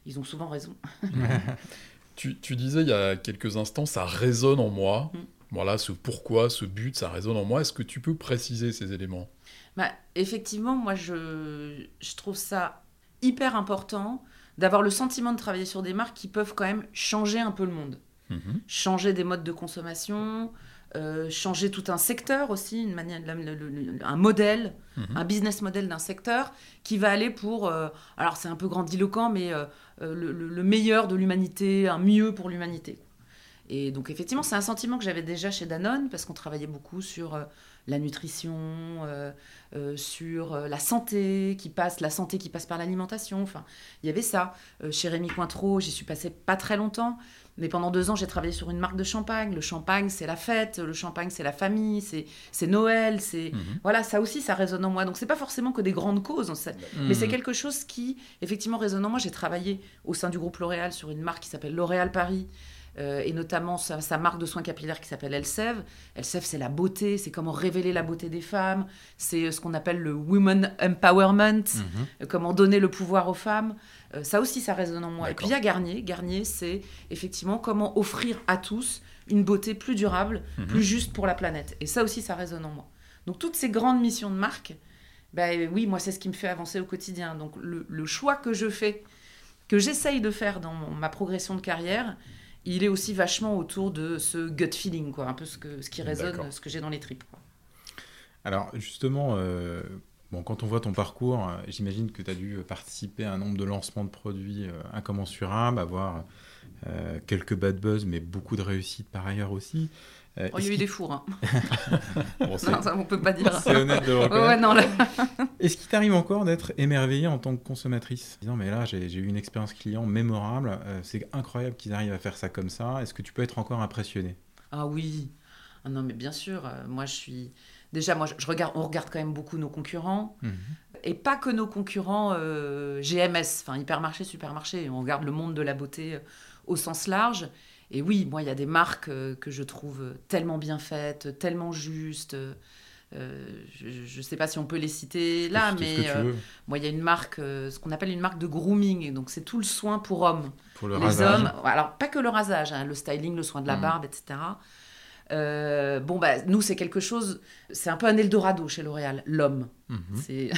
ils ont souvent raison. tu, tu, disais il y a quelques instants, ça résonne en moi. Mm. Voilà, ce pourquoi, ce but, ça résonne en moi. Est-ce que tu peux préciser ces éléments? Bah, Effectivement, moi, je, je trouve ça hyper important d'avoir le sentiment de travailler sur des marques qui peuvent quand même changer un peu le monde. Mhm. Changer des modes de consommation, euh, changer tout un secteur aussi, une manière, un modèle, mhm. un business model d'un secteur qui va aller pour, euh, alors c'est un peu grandiloquent, mais euh, le, meilleur de l'humanité, un mieux pour l'humanité. Et donc effectivement, c'est un sentiment que j'avais déjà chez Danone, parce qu'on travaillait beaucoup sur la nutrition, euh, euh, sur euh, la santé qui passe, la santé qui passe par l'alimentation. Enfin, il y avait ça. chez Rémi Cointreau, j'y suis passée pas très longtemps, mais pendant deux ans, j'ai travaillé sur une marque de champagne. Le champagne, c'est la fête. Le champagne, c'est la famille. C'est Noël. C'est mhm. voilà, ça aussi, ça résonne en moi. Donc, c'est pas forcément que des grandes causes, mais c'est mhm. quelque chose qui, effectivement, résonne en moi. J'ai travaillé au sein du groupe L'Oréal sur une marque qui s'appelle L'Oréal Paris euh, et notamment sa, marque de soins capillaires qui s'appelle Elsev. Elsev, c'est la beauté, c'est comment révéler la beauté des femmes, c'est euh, ce qu'on appelle le women empowerment, mhm. euh, comment donner le pouvoir aux femmes. ça aussi, ça résonne en moi. Et puis il y a Garnier. Garnier, c'est effectivement comment offrir à tous une beauté plus durable, mhm. plus juste pour la planète. Et ça aussi, ça résonne en moi. Donc toutes ces grandes missions de marque, ben oui, moi, c'est ce qui me fait avancer au quotidien. Donc le, le choix que je fais, que j'essaye de faire dans ma progression de carrière, il est aussi vachement autour de ce gut feeling, quoi, un peu ce, que, ce qui résonne, ce que j'ai dans les tripes. Alors justement, euh, bon, quand on voit ton parcours, euh, j'imagine que tu as dû participer à un nombre de lancements de produits euh, incommensurables, avoir quelques bad buzz, mais beaucoup de réussites par ailleurs aussi. Euh, oh, il y a eu des fours. Hein. bon, ça, on peut pas dire. C'est honnête de le reconnaître. Est-ce qu'il t'arrive encore d'être émerveillé en tant que consommatrice Disant, mais là, j'ai eu une expérience client mémorable. Euh, c'est incroyable qu'ils arrivent à faire ça comme ça. Est-ce que tu peux être encore impressionné? Ah oui. Ah non, mais bien sûr. Euh, moi, je suis. Déjà, moi, je regarde, on regarde quand même beaucoup nos concurrents. Mhm. Et pas que nos concurrents GMS, enfin hypermarché, supermarché. On regarde le monde de la beauté au sens large. Et oui, moi, il y a des marques euh, que je trouve tellement bien faites, tellement justes. Euh, je ne sais pas si on peut les citer là, mais euh, moi, il y a une marque, ce qu'on appelle une marque de grooming. Donc, c'est tout le soin pour hommes. Pour le les hommes. Alors, pas que le rasage, hein, le styling, le soin de la mm. barbe, etc. bon, bah, nous, c'est quelque chose, c'est un peu un Eldorado chez L'Oréal, l'homme. Mm-hmm. C'est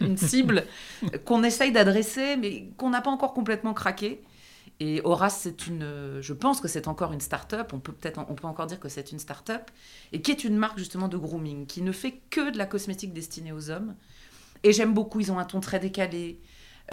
une cible qu'on essaye d'adresser, mais qu'on n'a pas encore complètement craqué. Et Horace, c'est une, je pense que c'est encore une start-up, on peut peut-être, on peut encore dire que c'est une start-up, et qui est une marque justement de grooming, qui ne fait que de la cosmétique destinée aux hommes. Et j'aime beaucoup, ils ont un ton très décalé,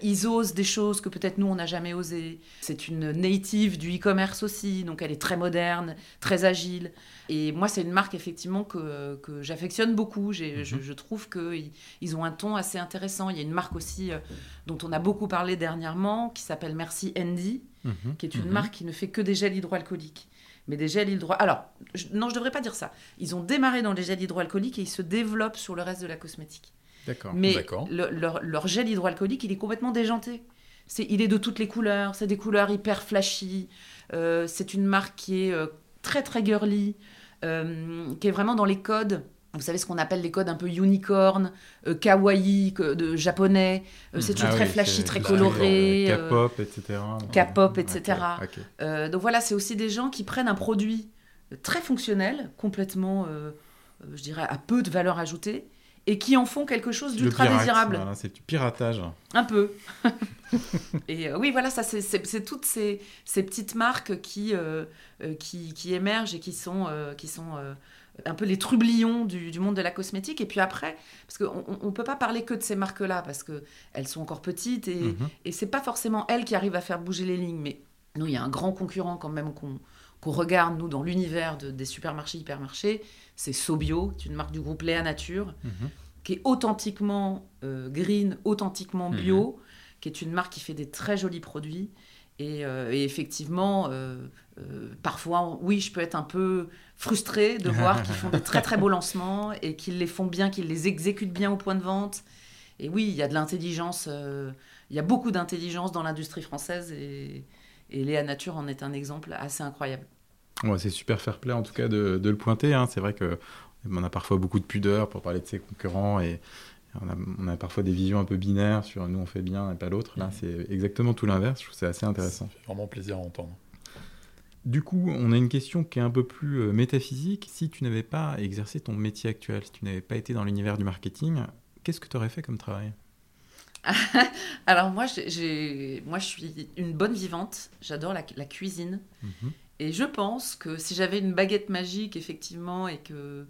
ils osent des choses que peut-être nous, on n'a jamais osé. C'est une native du e-commerce aussi, donc elle est très moderne, très agile. Et moi, c'est une marque effectivement que, que j'affectionne beaucoup. Mhm. Je, je, trouve qu'ils ils ont un ton assez intéressant. Il y a une marque aussi euh, dont on a beaucoup parlé dernièrement, qui s'appelle Merci Andy, mhm. qui est une mhm. marque qui ne fait que des gels hydroalcooliques mais des gels hydroalcooliques. Alors, non, je devrais pas dire ça. Ils ont démarré dans les gels hydroalcooliques et ils se développent sur le reste de la cosmétique. Mais leur, gel hydroalcoolique, il est complètement déjanté. Il est de toutes les couleurs, c'est des couleurs hyper flashy. Euh, c'est une marque qui est euh, très très girly, euh, qui est vraiment dans les codes. Vous savez ce qu'on appelle les codes un peu unicorn, kawaii, de japonais. c'est toujours ah très flashy, très coloré. K-pop, etc. K-pop, etc. donc voilà, c'est aussi des gens qui prennent un produit très fonctionnel, complètement, je dirais, à peu de valeur ajoutée, et qui en font quelque chose d'ultra désirable. c'est du piratage. Un peu. et euh, oui, voilà, ça, c'est toutes ces, ces, petites marques qui, euh, euh, qui, qui, émergent et qui sont, qui sont un peu les trublions du, du, monde de la cosmétique. Et puis après, parce qu'on ne peut pas parler que de ces marques-là, parce qu'elles sont encore petites et, mm et c'est pas forcément elles qui arrivent à faire bouger les lignes. Mais nous, il y a un grand concurrent quand même qu'on qu'on regarde, nous, dans l'univers des supermarchés, hypermarchés, c'est Sobio, une marque du groupe Léa Nature, mhm. qui est authentiquement euh, green, authentiquement mhm. bio, qui est une marque qui fait des très jolis produits. Et, euh, effectivement, euh, parfois, oui, je peux être un peu frustrée de voir qu'ils font des très très beaux lancements et qu'ils les font bien, qu'ils les exécutent bien au point de vente. Et oui, il y a de l'intelligence, il y a beaucoup d'intelligence dans l'industrie française et, et Léa Nature en est un exemple assez incroyable c'est super fair play en tout cas de, le pointer. Hein. C'est vrai qu'on a parfois beaucoup de pudeur pour parler de ses concurrents et on a, parfois des visions un peu binaires sur nous on fait bien et pas l'autre. Là, c'est exactement tout l'inverse. Je trouve c'est assez intéressant. C'est vraiment plaisir à entendre. Du coup, on a une question qui est un peu plus euh, métaphysique. Si tu n'avais pas exercé ton métier actuel, si tu n'avais pas été dans l'univers du marketing, qu'est-ce que tu aurais fait comme travail? Alors moi, moi, je suis une bonne vivante. J'adore la, cuisine. Mhm. Et je pense que si j'avais une baguette magique, effectivement, et que,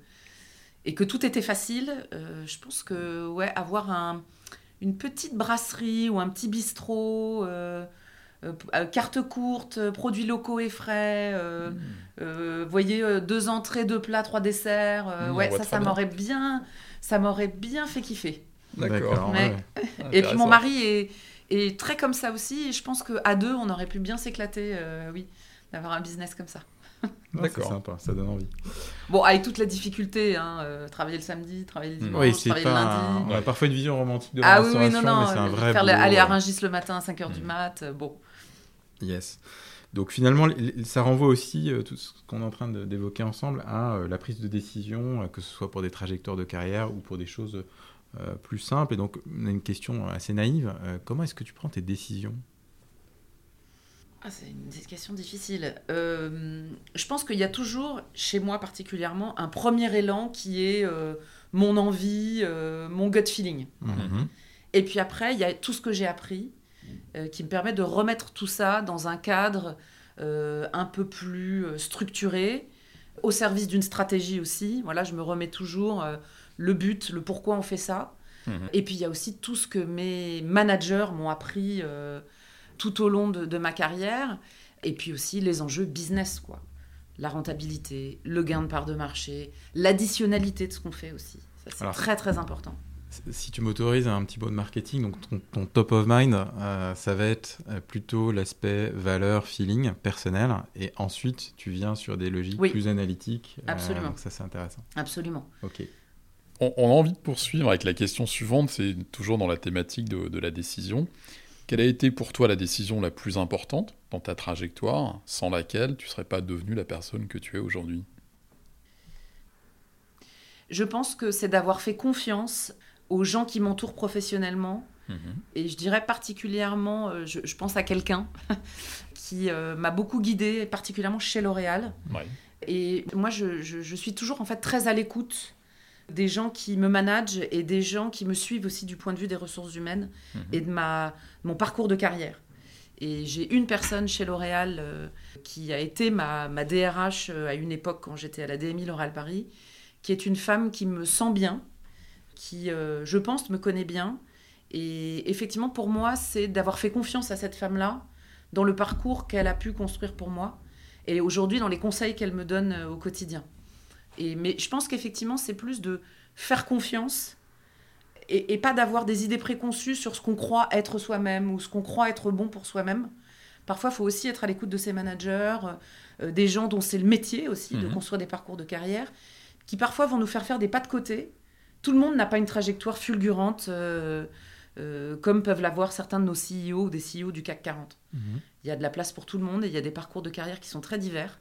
et que tout était facile, euh, je pense que ouais, avoir un, une petite brasserie ou un petit bistrot, euh, euh, carte courte, produits locaux et frais, mmh. voyez, deux entrées, deux plats, trois desserts, mmh, ouais, ça, ça m'aurait bien, ça m'aurait bien fait kiffer. D'accord. et puis mon mari est, est, très comme ça aussi, et je pense qu'à deux, on aurait pu bien s'éclater, oui d'avoir un business comme ça. D'accord. C'est sympa, ça donne envie. Bon, avec toute la difficulté, hein, euh, travailler le samedi, travailler le dimanche, oui, travailler le lundi. On a parfois une vision romantique de la ah, restauration, oui, oui, non, non, mais c'est un vrai faire aller à Rungis le matin à 5h du mm. mat, euh, bon. Yes. Donc finalement, ça renvoie aussi, euh, tout ce qu'on est en train d'évoquer ensemble, à la prise de décision, que ce soit pour des trajectoires de carrière ou pour des choses plus simples. Et donc, on a une question assez naïve. comment est-ce que tu prends tes décisions? Ah, c'est une question difficile. Euh, je pense qu'il y a toujours, chez moi particulièrement, un premier élan qui est euh, mon envie, euh, mon gut feeling. Mhm. Et puis après, il y a tout ce que j'ai appris qui me permet de remettre tout ça dans un cadre un peu plus structuré, au service d'une stratégie aussi. Voilà, je me remets toujours le but, le pourquoi on fait ça. Mhm. Et puis il y a aussi tout ce que mes managers m'ont appris tout au long de, ma carrière. Et puis aussi les enjeux business, quoi. La rentabilité, le gain de part de marché, l'additionnalité de ce qu'on fait aussi. c'est très très important. Si tu m'autorises un petit mot de marketing, donc ton, top of mind, euh, ça va être euh, plutôt l'aspect valeur, feeling, personnel, et ensuite tu viens sur des logiques plus analytiques. Euh, Absolument. donc ça c'est intéressant. Absolument. Ok. On, a envie de poursuivre avec la question suivante, c'est toujours dans la thématique de, de la décision. Quelle a été pour toi la décision la plus importante dans ta trajectoire, sans laquelle tu ne serais pas devenue la personne que tu es aujourd'hui? Je pense que c'est d'avoir fait confiance aux gens qui m'entourent professionnellement. Mhm. Et je dirais particulièrement, euh, je, pense à quelqu'un qui euh, m'a beaucoup guidée, particulièrement chez L'Oréal. Et moi, je, je, suis toujours en fait très à l'écoute des gens qui me managent et des gens qui me suivent aussi du point de vue des ressources humaines mhm. et de ma, mon parcours de carrière. Et j'ai une personne chez L'Oréal euh, qui a été ma, ma DRH euh, à une époque quand j'étais à la DMI L'Oréal Paris, qui est une femme qui me sent bien, qui, euh, je pense, me connaît bien. Et effectivement, pour moi, c'est d'avoir fait confiance à cette femme-là dans le parcours qu'elle a pu construire pour moi et aujourd'hui dans les conseils qu'elle me donne au quotidien. Et, mais je pense qu'effectivement, c'est plus de faire confiance et, pas d'avoir des idées préconçues sur ce qu'on croit être soi-même ou ce qu'on croit être bon pour soi-même. Parfois, il faut aussi être à l'écoute de ses managers, euh, des gens dont c'est le métier aussi de mhm. construire des parcours de carrière, qui parfois vont nous faire faire des pas de côté. Tout le monde n'a pas une trajectoire fulgurante euh, euh, comme peuvent l'avoir certains de nos CEO ou des CEO du CAC 40. Mhm. Il y a de la place pour tout le monde et il y a des parcours de carrière qui sont très divers.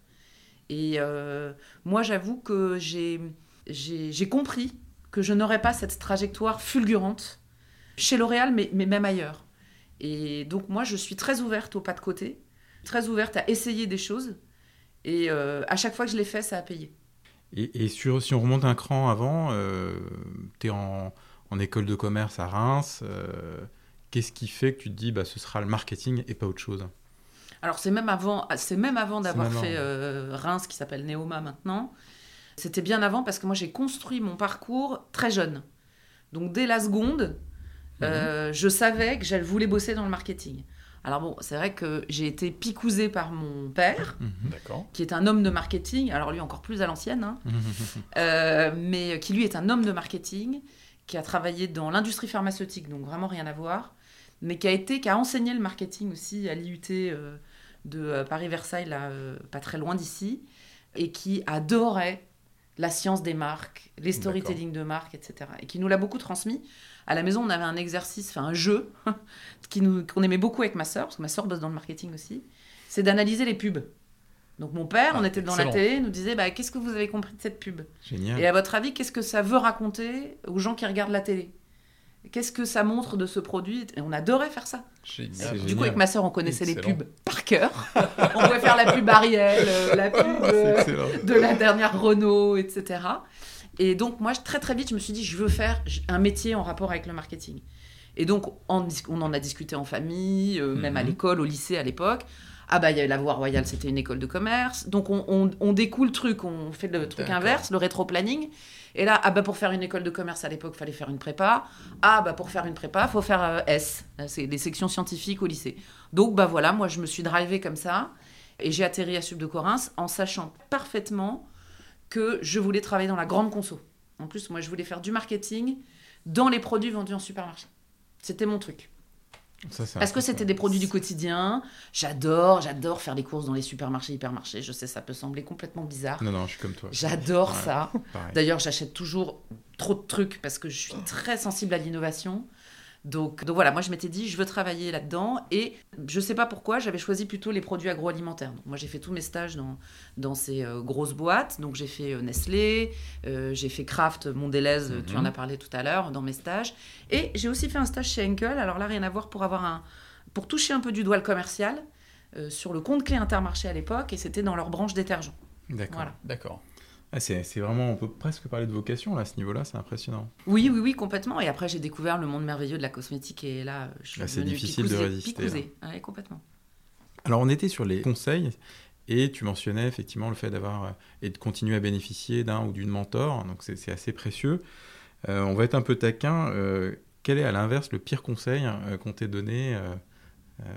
Et moi, j'avoue que j'ai compris que je n'aurais pas cette trajectoire fulgurante chez L'Oréal, mais, mais même ailleurs. Et donc moi, je suis très ouverte au pas de côté, très ouverte à essayer des choses. Et euh, à chaque fois que je l'ai fait, ça a payé. Et, si on remonte un cran avant, euh, tu es en, en, école de commerce à Reims. Euh, qu'est-ce qui fait que tu te dis bah, ce sera le marketing et pas autre chose? Alors c'est même avant, c'est même avant d'avoir fait Reims, qui s'appelle Neoma maintenant. C'était bien avant parce que moi j'ai construit mon parcours très jeune. Donc dès la seconde, mhm. euh, je savais que j'allais voulais bosser dans le marketing. Alors bon, c'est vrai que j'ai été picousée par mon père, mhm. qui est un homme de marketing, alors lui encore plus à l'ancienne, hein. euh, mais qui lui est un homme de marketing, qui a travaillé dans l'industrie pharmaceutique, donc vraiment rien à voir, mais qui a été, qui a enseigné le marketing aussi à l'IUT euh, de Paris-Versailles, là, pas très loin d'ici, et qui adorait la science des marques, les storytelling de marques, etc. Et qui nous l'a beaucoup transmis. À la maison, on avait un exercice, enfin un jeu, qu'on aimait beaucoup avec ma sœur, parce que ma sœur bosse dans le marketing aussi, c'est d'analyser les pubs. Donc mon père, on ah, était dans la télé, nous disait bah, qu'est-ce que vous avez compris de cette pub? Génial. Et à votre avis, qu'est-ce que ça veut raconter aux gens qui regardent la télé? Qu'est-ce que ça montre de ce produit? Et on adorait faire ça. Du coup, avec ma sœur, on connaissait les pubs par cœur. on pouvait faire la pub Ariel, euh, la pub euh, de la dernière Renault, etc. Et donc, moi, très très vite, je me suis dit, je veux faire un métier en rapport avec le marketing. Et donc, on, en a discuté en famille, euh, même à mhm. l'école, au lycée à l'époque. Ah bah, il y avait la Voie Royale, c'était une école de commerce. Donc, on, on, découle le truc, on fait le truc inverse, le rétro-planning. Et là, ah bah pour faire une école de commerce à l'époque, il fallait faire une prépa. Ah bah pour faire une prépa, faut faire euh, S, c'est des sections scientifiques au lycée. Donc bah voilà, moi je me suis drivée comme ça et j'ai atterri à Sub de Corinth en sachant parfaitement que je voulais travailler dans la grande conso. En plus, moi je voulais faire du marketing dans les produits vendus en supermarché. C'était mon truc. Parce que c'était des produits du quotidien. J'adore, j'adore faire les courses dans les supermarchés, hypermarchés. Je sais, ça peut sembler complètement bizarre. Non, non, je suis comme toi. J'adore ça. D'ailleurs, j'achète toujours trop de trucs parce que je suis très sensible à l'innovation. Donc, donc voilà, moi je m'étais dit, je veux travailler là-dedans. Et je ne sais pas pourquoi, j'avais choisi plutôt les produits agroalimentaires. Donc, moi j'ai fait tous mes stages dans, dans ces euh, grosses boîtes. Donc j'ai fait euh, Nestlé, euh, j'ai fait Kraft, Mondelez, tu en mhm. as parlé tout à l'heure, dans mes stages. Et j'ai aussi fait un stage chez Henkel. Alors là, rien à voir pour avoir un. pour toucher un peu du doigt le commercial sur le compte clé Intermarché à l'époque. Et c'était dans leur branche détergent. D'accord. Voilà. D'accord. Ah, c'est vraiment, on peut presque parler de vocation là, à ce niveau-là, c'est impressionnant. Oui, oui, oui, complètement. Et après, j'ai découvert le monde merveilleux de la cosmétique et là, je suis C'est difficile de résister. Oui, complètement. Alors, on était sur les conseils et tu mentionnais effectivement le fait d'avoir euh, et de continuer à bénéficier d'un ou d'une mentor, donc c'est assez précieux. Euh, on va être un peu taquin. Euh, quel est à l'inverse le pire conseil qu'on t'ait donné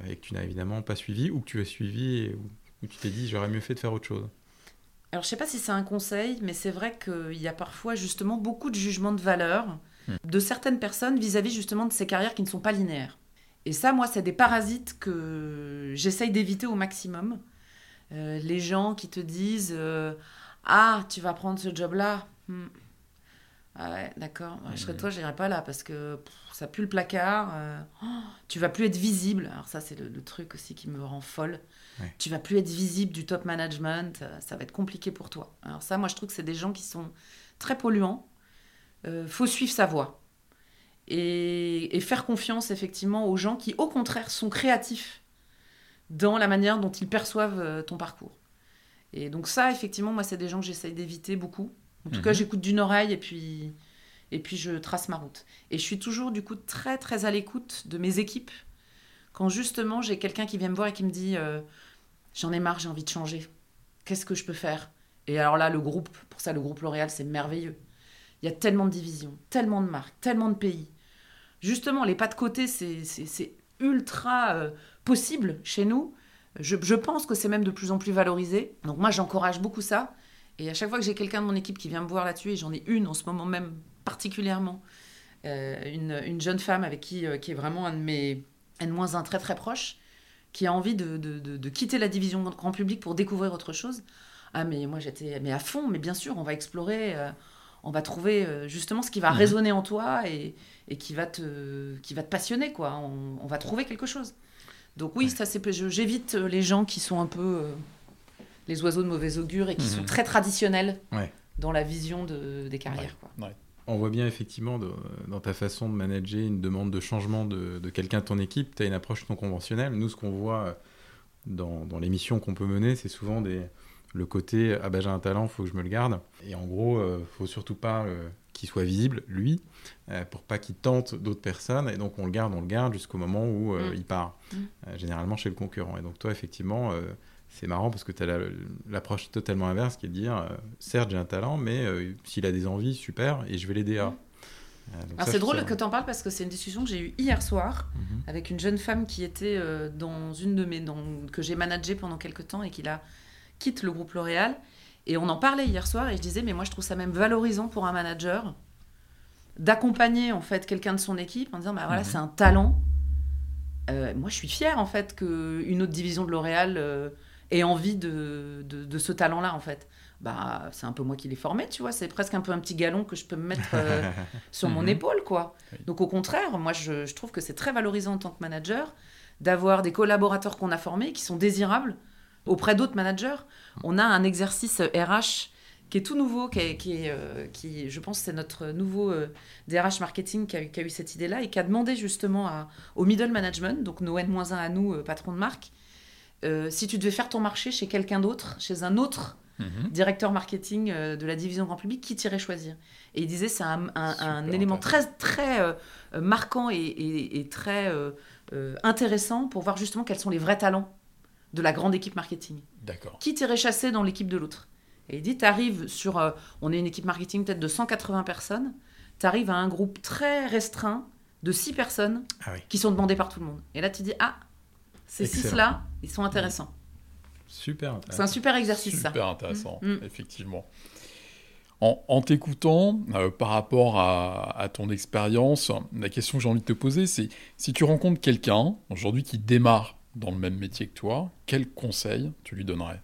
et que tu n'as évidemment pas suivi ou que tu as suivi et où tu t'es dit j'aurais mieux fait de faire autre chose? Alors, je sais pas si c'est un conseil, mais c'est vrai qu'il y a parfois justement beaucoup de jugements de valeur hmm. de certaines personnes vis-à-vis justement de ces carrières qui ne sont pas linéaires. Et ça, moi, c'est des parasites que j'essaye d'éviter au maximum. Euh, les gens qui te disent euh, Ah, tu vas prendre ce job-là hmm. Ah ouais, d'accord. Je serais toi, j'irai pas là parce que ça pue le placard. Euh, oh, tu vas plus être visible. Alors, ça, c'est le, truc aussi qui me rend folle. Tu vas plus être visible du top management, euh, ça va être compliqué pour toi. Alors ça, moi, je trouve que c'est des gens qui sont très polluants. Euh, faut suivre sa voie. Et, faire confiance, effectivement, aux gens qui, au contraire, sont créatifs dans la manière dont ils perçoivent euh, ton parcours. Et donc ça, effectivement, moi, c'est des gens que j'essaye d'éviter beaucoup. En tout cas, mhm. j'écoute d'une oreille et puis, et puis je trace ma route. Et je suis toujours, du coup, très, très à l'écoute de mes équipes Quand justement j'ai quelqu'un qui vient me voir et qui me dit euh, J'en ai marre, j'ai envie de changer. Qu'est-ce que je peux faire? Et alors là, le groupe, pour ça, le groupe L'Oréal, c'est merveilleux. Il y a tellement de divisions, tellement de marques, tellement de pays. Justement, les pas de côté, c'est ultra euh, possible chez nous. Je, je pense que c'est même de plus en plus valorisé. Donc moi, j'encourage beaucoup ça. Et à chaque fois que j'ai quelqu'un de mon équipe qui vient me voir là-dessus, et j'en ai une en ce moment même particulièrement, euh, une, une, jeune femme avec qui, euh, qui est vraiment un de mes N-1 très très proche, qui a envie de, de, de, quitter la division grand public pour découvrir autre chose. Ah mais moi j'étais mais à fond, mais bien sûr on va explorer, euh, on va trouver justement ce qui va mhm. résonner en toi et, et, qui, va te, qui va te passionner quoi. On, on va trouver quelque chose. Donc oui, ça c'est j'évite les gens qui sont un peu les oiseaux de mauvais augure et qui sont mhm. très traditionnels dans la vision de, des carrières. On voit bien effectivement dans ta façon de manager une demande de changement de, quelqu'un de ton équipe, tu as une approche non conventionnelle. Nous, ce qu'on voit euh, dans, dans les missions qu'on peut mener, c'est souvent des, le côté ah bah j'ai un talent, faut que je me le garde. Et en gros, euh, faut surtout pas euh, qu'il soit visible, lui, pour pas qu'il tente d'autres personnes. Et donc on le garde, on le garde jusqu'au moment où mm. il part, mm. généralement chez le concurrent. Et donc toi, effectivement, c'est marrant parce que tu as l'approche totalement inverse qui est de dire euh, certes j'ai un talent mais euh, s'il a des envies super et je vais l'aider à euh, c'est drôle que tu en parles parce que c'est une discussion que j'ai eue hier soir mhm. avec une jeune femme qui était dans une de mes dans, que j'ai managée pendant quelques temps et qui la quitte le groupe L'Oréal et on en parlait hier soir et je disais mais moi je trouve ça même valorisant pour un manager d'accompagner en fait quelqu'un de son équipe en disant bah voilà mhm. c'est un talent moi je suis fière en fait que une autre division de L'Oréal et envie de, de, ce talent-là, en fait. Bah, c'est un peu moi qui l'ai formé, tu vois. C'est presque un peu un petit galon que je peux me mettre euh, sur mon mhm. épaule, quoi. Donc, au contraire, moi, je, je trouve que c'est très valorisant en tant que manager d'avoir des collaborateurs qu'on a formés qui sont désirables auprès d'autres managers. On a un exercice RH qui est tout nouveau, qui, est, qui, euh, qui je pense, c'est notre nouveau DRH marketing qui a, qui a eu cette idée-là et qui a demandé justement à, au middle management, donc nos N-1 à nous, euh, patrons de marque, euh, si tu devais faire ton marché chez quelqu'un d'autre, chez un autre mhm. directeur marketing euh, de la division grand public, qui t'irait choisir? Et il disait c'est un, un, élément très, très euh, marquant et, très intéressant pour voir justement quels sont les vrais talents de la grande équipe marketing. D'accord. Qui t'irait chasser dans l'équipe de l'autre? Et il dit tu arrives sur. on est une équipe marketing peut-être de 180 personnes, tu arrives à un groupe très restreint de 6 personnes ah qui sont demandées par tout le monde. Et là tu dis ah ces six-là, ils sont intéressants. Super C'est un super exercice, ça. Super intéressant, mm. Mm. effectivement. En, t'écoutant, euh, par rapport à, ton expérience, la question que j'ai envie de te poser, c'est si tu rencontres quelqu'un aujourd'hui qui démarre dans le même métier que toi, quel conseil tu lui donnerais?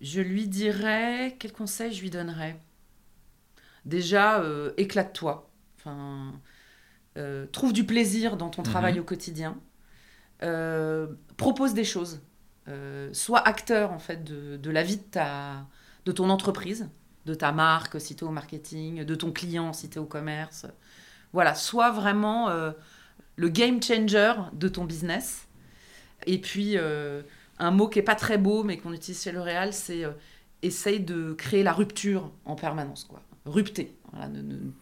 Je lui dirais, quel conseil je lui donnerais? Déjà, euh, éclate-toi. Enfin, euh, trouve du plaisir dans ton travail mhm. au quotidien. Euh, propose des choses. Euh, sois acteur en fait de, la vie de, ta, de ton entreprise, de ta marque si tu es au marketing, de ton client si tu es au commerce. Voilà, sois vraiment euh, le game changer de ton business. Et puis, un mot qui est pas très beau, mais qu'on utilise chez L'Oréal, c'est essaye de créer la rupture en permanence. Quoi. Rupter.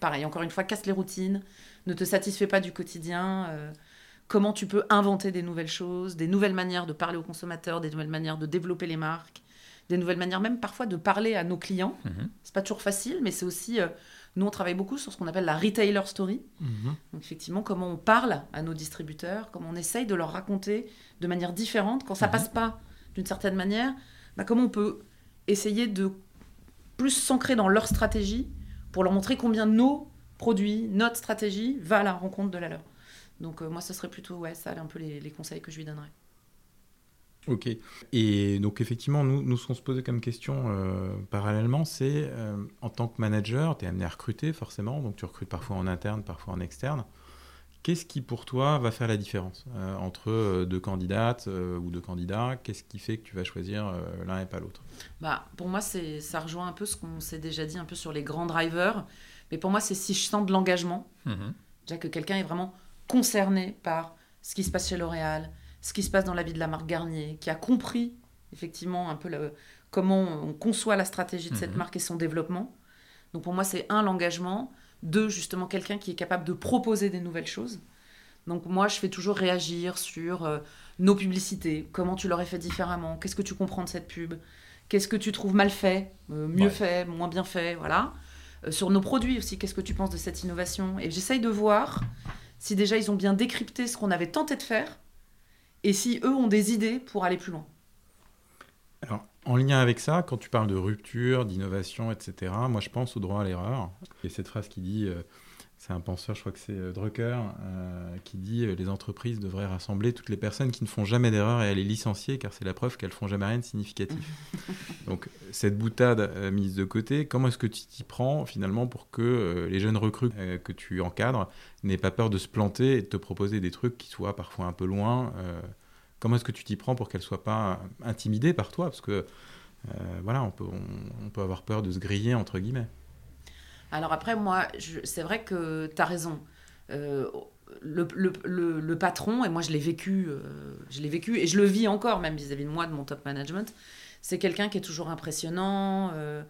pareil, encore une fois, casse les routines, ne te satisfais pas du quotidien comment tu peux inventer des nouvelles choses, des nouvelles manières de parler aux consommateurs, des nouvelles manières de développer les marques, des nouvelles manières même parfois de parler à nos clients. Mhm. C'est pas toujours facile, mais c'est aussi. Euh, nous, on travaille beaucoup sur ce qu'on appelle la retailer story. Mhm. Donc, effectivement, comment on parle à nos distributeurs, comment on essaye de leur raconter de manière différente. Quand ça mhm. passe pas d'une certaine manière, bah, comment on peut essayer de plus s'ancrer dans leur stratégie pour leur montrer combien nos produits, notre stratégie va à la rencontre de la leur. Donc euh, moi, ce serait plutôt ouais, ça, un peu les, conseils que je lui donnerais. Ok. Et donc effectivement, nous, nous ce qu'on se posait comme question euh, parallèlement, c'est euh, en tant que manager, tu es amené à recruter forcément, donc tu recrutes parfois en interne, parfois en externe. Qu'est-ce qui pour toi va faire la différence entre deux candidates ou deux candidats? Qu'est-ce qui fait que tu vas choisir l'un et pas l'autre? Bah, Pour moi, ça rejoint un peu ce qu'on s'est déjà dit un peu sur les grands drivers. Mais pour moi, c'est si je sens de l'engagement, mmh déjà que quelqu'un est vraiment concerné par ce qui se passe chez L'Oréal, ce qui se passe dans la vie de la marque Garnier, qui a compris effectivement un peu le, comment on conçoit la stratégie de cette mhm. marque et son développement. Donc pour moi, c'est un, l'engagement, deux, justement, quelqu'un qui est capable de proposer des nouvelles choses. Donc moi, je fais toujours réagir sur euh, nos publicités, comment tu l'aurais fait différemment, qu'est-ce que tu comprends de cette pub, qu'est-ce que tu trouves mal fait, euh, mieux Ouais. fait, moins bien fait, voilà. Euh, sur nos produits aussi, qu'est-ce que tu penses de cette innovation? Et j'essaye de voir si déjà ils ont bien décrypté ce qu'on avait tenté de faire et si eux ont des idées pour aller plus loin. Alors, en lien avec ça, quand tu parles de rupture, d'innovation, etc., moi je pense au droit à l'erreur. Et cette phrase qui dit, euh, c'est un penseur, je crois que c'est euh, Drucker, euh, qui dit euh, les entreprises devraient rassembler toutes les personnes qui ne font jamais d'erreur et les licencier, car c'est la preuve qu'elles font jamais rien de significatif. Donc, cette boutade euh, mise de côté, comment est-ce que tu t'y prends finalement pour que les jeunes recrues que tu encadres n'aient pas peur de se planter et de te proposer des trucs qui soient parfois un peu loin Comment est-ce que tu t'y prends pour qu'elles soient pas intimidées par toi? Parce que voilà, on peut, on, on peut avoir peur de se griller entre guillemets. Alors après, moi, c'est vrai que tu as raison. Euh, le, patron, et moi je l'ai vécu, euh, je l'ai vécu, et je le vis encore même vis-à-vis de moi, de mon top management, c'est quelqu'un qui est toujours impressionnant, euh,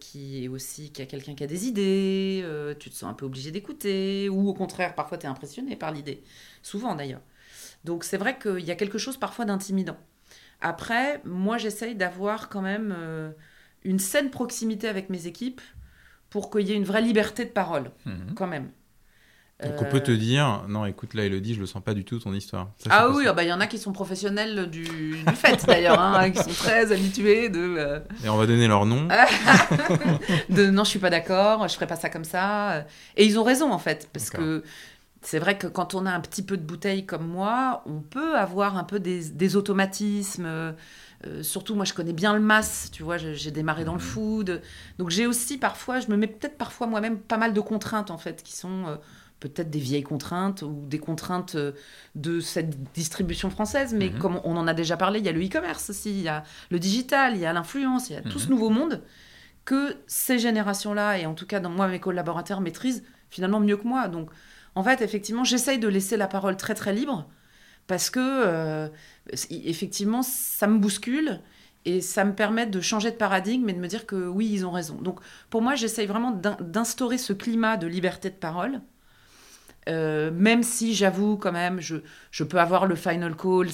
qui est aussi, qui a quelqu'un qui a des idées, tu te sens un peu obligé d'écouter, ou au contraire, parfois tu es impressionné par l'idée. Souvent d'ailleurs. Donc c'est vrai qu'il y a quelque chose parfois d'intimidant. Après, moi j'essaye d'avoir quand même une saine proximité avec mes équipes pour qu'il y ait une vraie liberté de parole, Mhm. quand même. Donc Euh, on peut te dire, non, écoute, là, Elodie, je le sens pas du tout ton histoire. Ça, Ah oui, ah bah, il y en a qui sont professionnels du, du fait d'ailleurs, hein, qui sont très habitués de, euh, Et on va donner leur nom. de non, je suis pas d'accord, je ferai pas ça comme ça. Et ils ont raison en fait, parce que c'est vrai que quand on a un petit peu de bouteille comme moi, on peut avoir un peu des, des automatismes. Euh, surtout, moi, je connais bien le mass, tu vois, j'ai démarré dans le Mhm. food. Donc, j'ai aussi parfois, je me mets peut-être parfois moi-même pas mal de contraintes, en fait, qui sont euh, peut-être des vieilles contraintes ou des contraintes euh, de cette distribution française. Mais Mhm. comme on en a déjà parlé, il y a le e-commerce aussi, il y a le digital, il y a l'influence, il y a tout ce Mhm. nouveau monde que ces générations-là, et en tout cas, dans moi, mes collaborateurs maîtrisent finalement mieux que moi. Donc, en fait, effectivement, j'essaye de laisser la parole très, très libre parce que, euh, effectivement, ça me bouscule et ça me permet de changer de paradigme et de me dire que oui, ils ont raison. Donc, pour moi, j'essaye vraiment d'in- d'instaurer ce climat de liberté de parole. Euh, même si j'avoue quand même, je, je peux avoir le final call,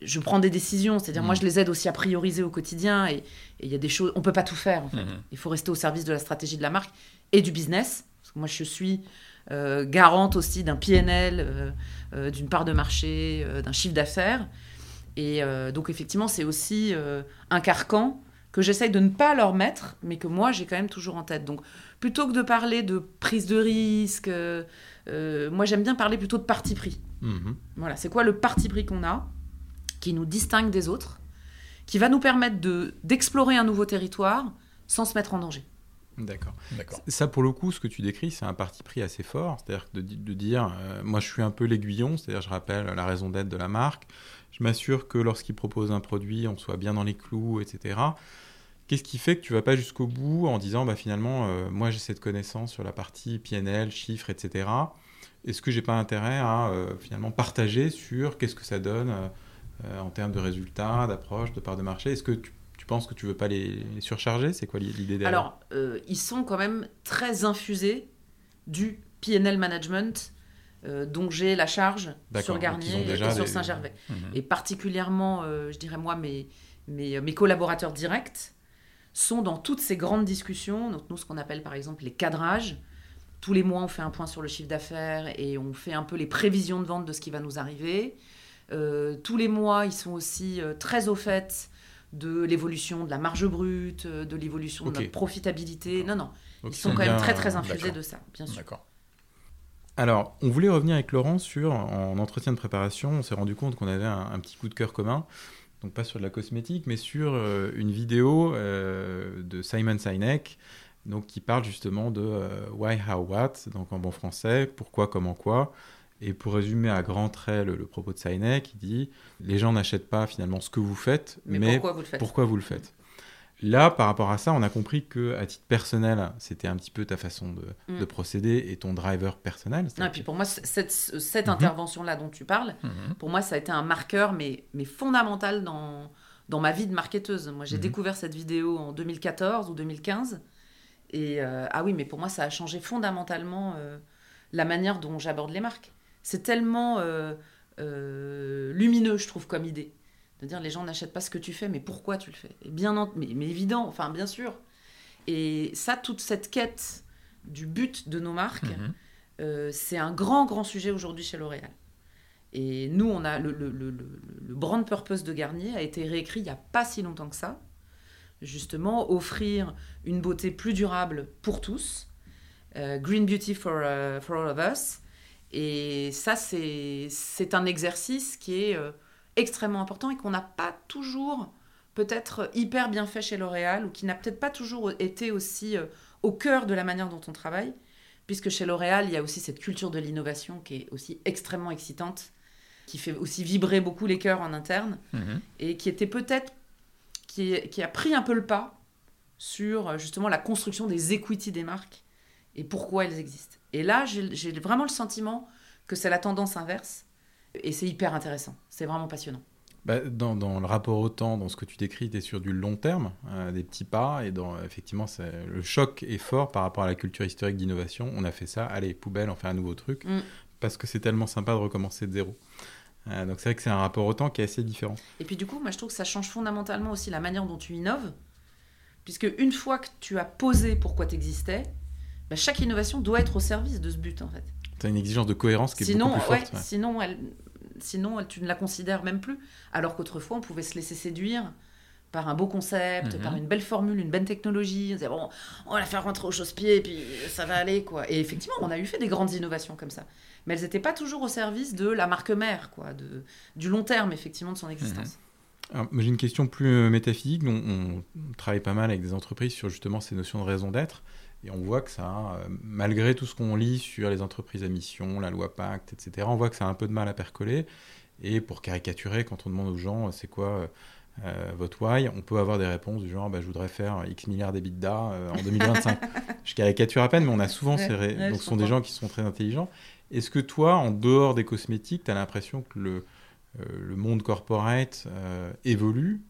je prends des décisions, c'est-à-dire Mm. moi je les aide aussi à prioriser au quotidien et il y a des choses, on peut pas tout faire en fait. Mhm. Il faut rester au service de la stratégie de la marque et du business. Parce que moi, je suis garante aussi d'un PNL, euh, euh, d'une part de marché, euh, d'un chiffre d'affaires. Et euh, donc, effectivement, c'est aussi euh, un carcan que j'essaye de ne pas leur mettre, mais que moi, j'ai quand même toujours en tête. Donc, plutôt que de parler de prise de risque, euh, euh, moi, j'aime bien parler plutôt de parti pris. Mhm. Voilà, c'est quoi le parti pris qu'on a, qui nous distingue des autres, qui va nous permettre de- d'explorer un nouveau territoire sans se mettre en danger. D'accord. Ça, pour le coup, ce que tu décris, c'est un parti pris assez fort. C'est-à-dire de, di- de dire, euh, moi, je suis un peu l'aiguillon, c'est-à-dire je rappelle la raison d'être de la marque. Je m'assure que lorsqu'il propose un produit, on soit bien dans les clous, etc. Qu'est-ce qui fait que tu vas pas jusqu'au bout en disant, bah, finalement, euh, moi, j'ai cette connaissance sur la partie PNL, chiffres, etc. Est-ce que j'ai pas intérêt à euh, finalement partager sur qu'est-ce que ça donne en termes de résultats, d'approche, de part de marché? Est-ce que tu penses que tu veux pas les, surcharger? C'est quoi l'idée derrière? Alors, euh, ils sont quand même très infusés du PNL management euh, dont j'ai la charge sur Garnier et sur des- Saint-Gervais. Mhm. Et particulièrement, euh, je dirais moi, mes, mes, mes collaborateurs directs sont dans toutes ces grandes discussions, donc nous ce qu'on appelle par exemple les cadrages. Tous les mois, on fait un point sur le chiffre d'affaires et on fait un peu les prévisions de vente de ce qui va nous arriver. Tous les mois, ils sont aussi très au fait de l'évolution de la marge brute, euh, de l'évolution de notre profitabilité. Non, non, ils sont quand même très très infusés de ça, bien sûr. D'accord. Alors, on voulait revenir avec Laurent sur, en entretien de préparation, on s'est rendu compte qu'on avait un, un petit coup de cœur commun, donc pas sur de la cosmétique, mais sur euh, une vidéo euh, de Simon Sinek, donc qui parle justement de euh, why, how, what, donc en bon français, pourquoi, comment, quoi. Et pour résumer à grands traits le, le propos de Sinek, il dit les gens n'achètent pas finalement ce que vous faites, Mais, mais, pourquoi vous le faites? pourquoi vous le faites? Là, par rapport à ça, on a compris que à titre personnel, c'était un petit peu ta façon de, Mm. de procéder et ton driver personnel. Non, et puis pour moi, cette, cette Mhm. intervention-là dont tu parles, Mhm. pour moi, ça a été un marqueur, mais, mais fondamental dans, dans ma vie de marketeuse. Moi, j'ai Mhm. découvert cette vidéo en 2014 ou 2015. Et euh, ah oui, mais pour moi, ça a changé fondamentalement euh, la manière dont j'aborde les marques. C'est tellement euh, euh, lumineux, je trouve, comme idée. De dire les gens n'achètent pas ce que tu fais, mais pourquoi tu le fais? Et bien, mais, mais, évident, enfin bien sûr. Et ça, toute cette quête du but de nos marques, mhm. euh, c'est un grand, grand sujet aujourd'hui chez L'Oréal. Et nous, on a le, le, le, le, brand purpose de Garnier a été réécrit il n'y a pas si longtemps que ça. Justement, offrir une beauté plus durable pour tous. Green Beauty for, for all of us. Et ça, c'est un exercice qui est euh, extrêmement important et qu'on n'a pas toujours peut-être hyper bien fait chez L'Oréal ou qui n'a peut-être pas toujours été aussi euh, au cœur de la manière dont on travaille, puisque chez L'Oréal, il y a aussi cette culture de l'innovation qui est aussi extrêmement excitante, qui fait aussi vibrer beaucoup les cœurs en interne, mhm. et qui était peut-être, qui, qui a pris un peu le pas sur justement la construction des equity des marques et pourquoi elles existent. Et là, j'ai vraiment le sentiment que c'est la tendance inverse. Et c'est hyper intéressant. C'est vraiment passionnant. Bah, dans, dans, le rapport au temps, dans ce que tu décris, tu es sur du long terme, euh, des petits pas, et dans, effectivement, le choc est fort par rapport à la culture historique d'innovation. On a fait ça, allez, poubelle, on fait un nouveau truc, mm. parce que c'est tellement sympa de recommencer de zéro. Euh, donc c'est vrai que c'est un rapport au temps qui est assez différent. Et puis du coup, moi je trouve que ça change fondamentalement aussi la manière dont tu innoves, puisque une fois que tu as posé pourquoi tu existais, bah, chaque innovation doit être au service de ce but en fait. Tu as une exigence de cohérence qui est beaucoup plus forte. Sinon, elle, sinon tu ne la considères même plus. Alors qu'autrefois, on pouvait se laisser séduire par un beau concept, mhm. par une belle formule, une belle technologie. On disait, bon, on va la faire rentrer au chausse-pied et puis ça va aller. quoi. Et effectivement, on a eu fait des grandes innovations comme ça. Mais elles n'étaient pas toujours au service de la marque mère, quoi, de, du long terme, effectivement, de son existence. Mhm. J'ai une question plus euh, métaphysique. On, on, travaille pas mal avec des entreprises sur justement ces notions de raison d'être. Et on voit que ça, euh, malgré tout ce qu'on lit sur les entreprises à mission, la loi Pacte, etc., on voit que ça a un peu de mal à percoler. Et pour caricaturer, quand on demande aux gens c'est quoi euh, votre why, on peut avoir des réponses du genre bah, je voudrais faire X milliards d'EBITDA euh, en 2025. je caricature à peine, mais on a souvent ces. Ré... Donc ce sont des gens qui sont très intelligents. Est-ce que toi, en dehors des cosmétiques, tu as l'impression que le, le monde corporate évolue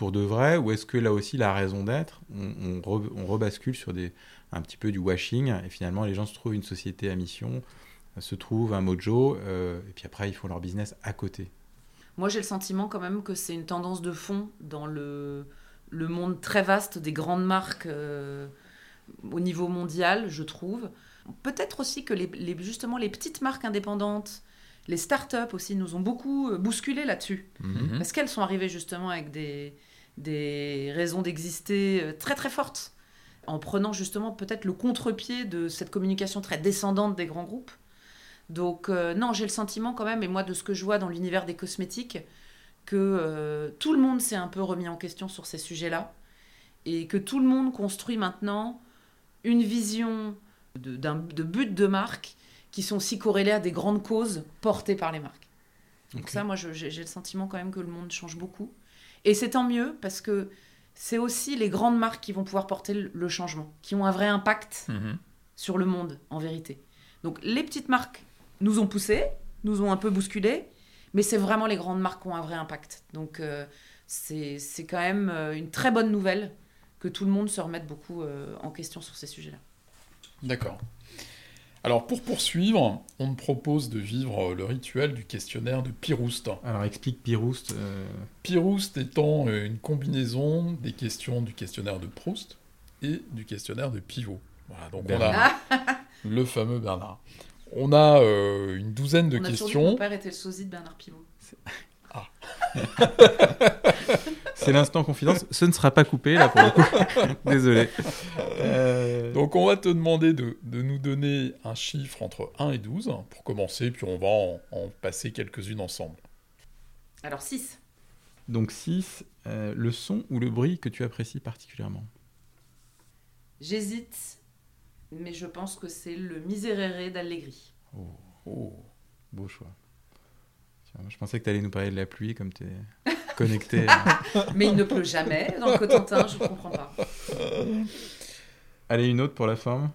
pour de vrai Ou est-ce que là aussi, la raison d'être, on, on, rebascule sur des, un petit peu du washing et finalement les gens se trouvent une société à mission, se trouvent un mojo, euh, et puis après ils font leur business à côté Moi j'ai le sentiment quand même que c'est une tendance de fond dans le, le monde très vaste des grandes marques euh, au niveau mondial, je trouve. Peut-être aussi que les, justement les petites marques indépendantes, les startups aussi nous ont beaucoup euh, bousculé là-dessus. Mhm. Parce qu'elles sont arrivées justement avec des, des raisons d'exister euh, très très fortes, en prenant justement peut-être le contre-pied de cette communication très descendante des grands groupes. Donc euh, non, j'ai le sentiment quand même, et moi de ce que je vois dans l'univers des cosmétiques, que euh, tout le monde s'est un peu remis en question sur ces sujets-là, et que tout le monde construit maintenant une vision de, de but de marque qui sont si corrélés à des grandes causes portées par les marques. Donc ça, moi, j'ai le sentiment quand même que le monde change beaucoup. Et c'est tant mieux parce que c'est aussi les grandes marques qui vont pouvoir porter le changement, qui ont un vrai impact mhm. sur le monde, en vérité. Donc les petites marques nous ont poussés, nous ont un peu bousculés, mais c'est vraiment les grandes marques qui ont un vrai impact. Donc euh, c'est quand même euh, une très bonne nouvelle que tout le monde se remette beaucoup euh, en question sur ces sujets-là. D'accord. Alors pour poursuivre, on me propose de vivre le rituel du questionnaire de Pirouste. Alors explique Pirouste. Euh... Pirouste étant euh, une combinaison des questions du questionnaire de Proust et du questionnaire de Pivot. Voilà, donc on a le fameux Bernard. On a euh, une douzaine de on a questions. Mon père était le sosie de Bernard Pivot. Ah. C'est l'instant confidence. Ce ne sera pas coupé, là, pour le coup. Désolé. Euh, Donc, on va te demander de, nous donner un chiffre entre 1 et 12 pour commencer, puis on va en, passer quelques-unes ensemble. Alors, 6. Donc, 6, euh, le son ou le bruit que tu apprécies particulièrement? J'hésite, mais je pense que c'est le Miserere d'Allegri. Oh, oh, beau choix. Je pensais que tu allais nous parler de la pluie comme tu es connecté. Mais il ne pleut jamais dans le Cotentin, je ne comprends pas. Allez, une autre pour la forme.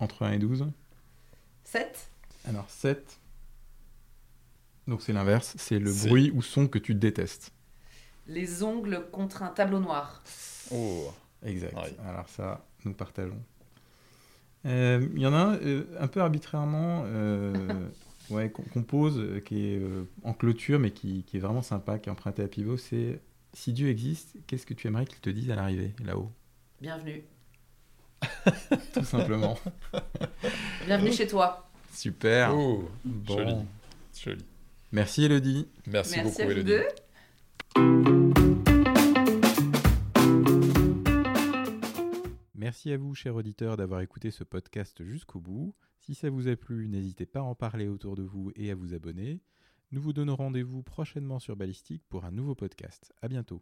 Entre 1 et 12. 7. Alors, 7. Donc, c'est l'inverse. C'est le bruit ou son que tu détestes. Les ongles contre un tableau noir. Oh, exact. Alors, ça, nous partageons. Euh, il y en a un, euh, un peu arbitrairement. Euh, Ouais, qu'on pose, qui est en clôture, mais qui, qui, est vraiment sympa, qui est emprunté à pivot, c'est si Dieu existe, qu'est-ce que tu aimerais qu'il te dise à l'arrivée, là-haut? Bienvenue. Tout simplement. Bienvenue chez toi. Super. Oh, bon. Joli. Merci Elodie. Merci, beaucoup Elodie. Merci à vous, chers auditeurs, d'avoir écouté ce podcast jusqu'au bout. Si ça vous a plu, n'hésitez pas à en parler autour de vous et à vous abonner. Nous vous donnons rendez-vous prochainement sur Ballistique pour un nouveau podcast. À bientôt.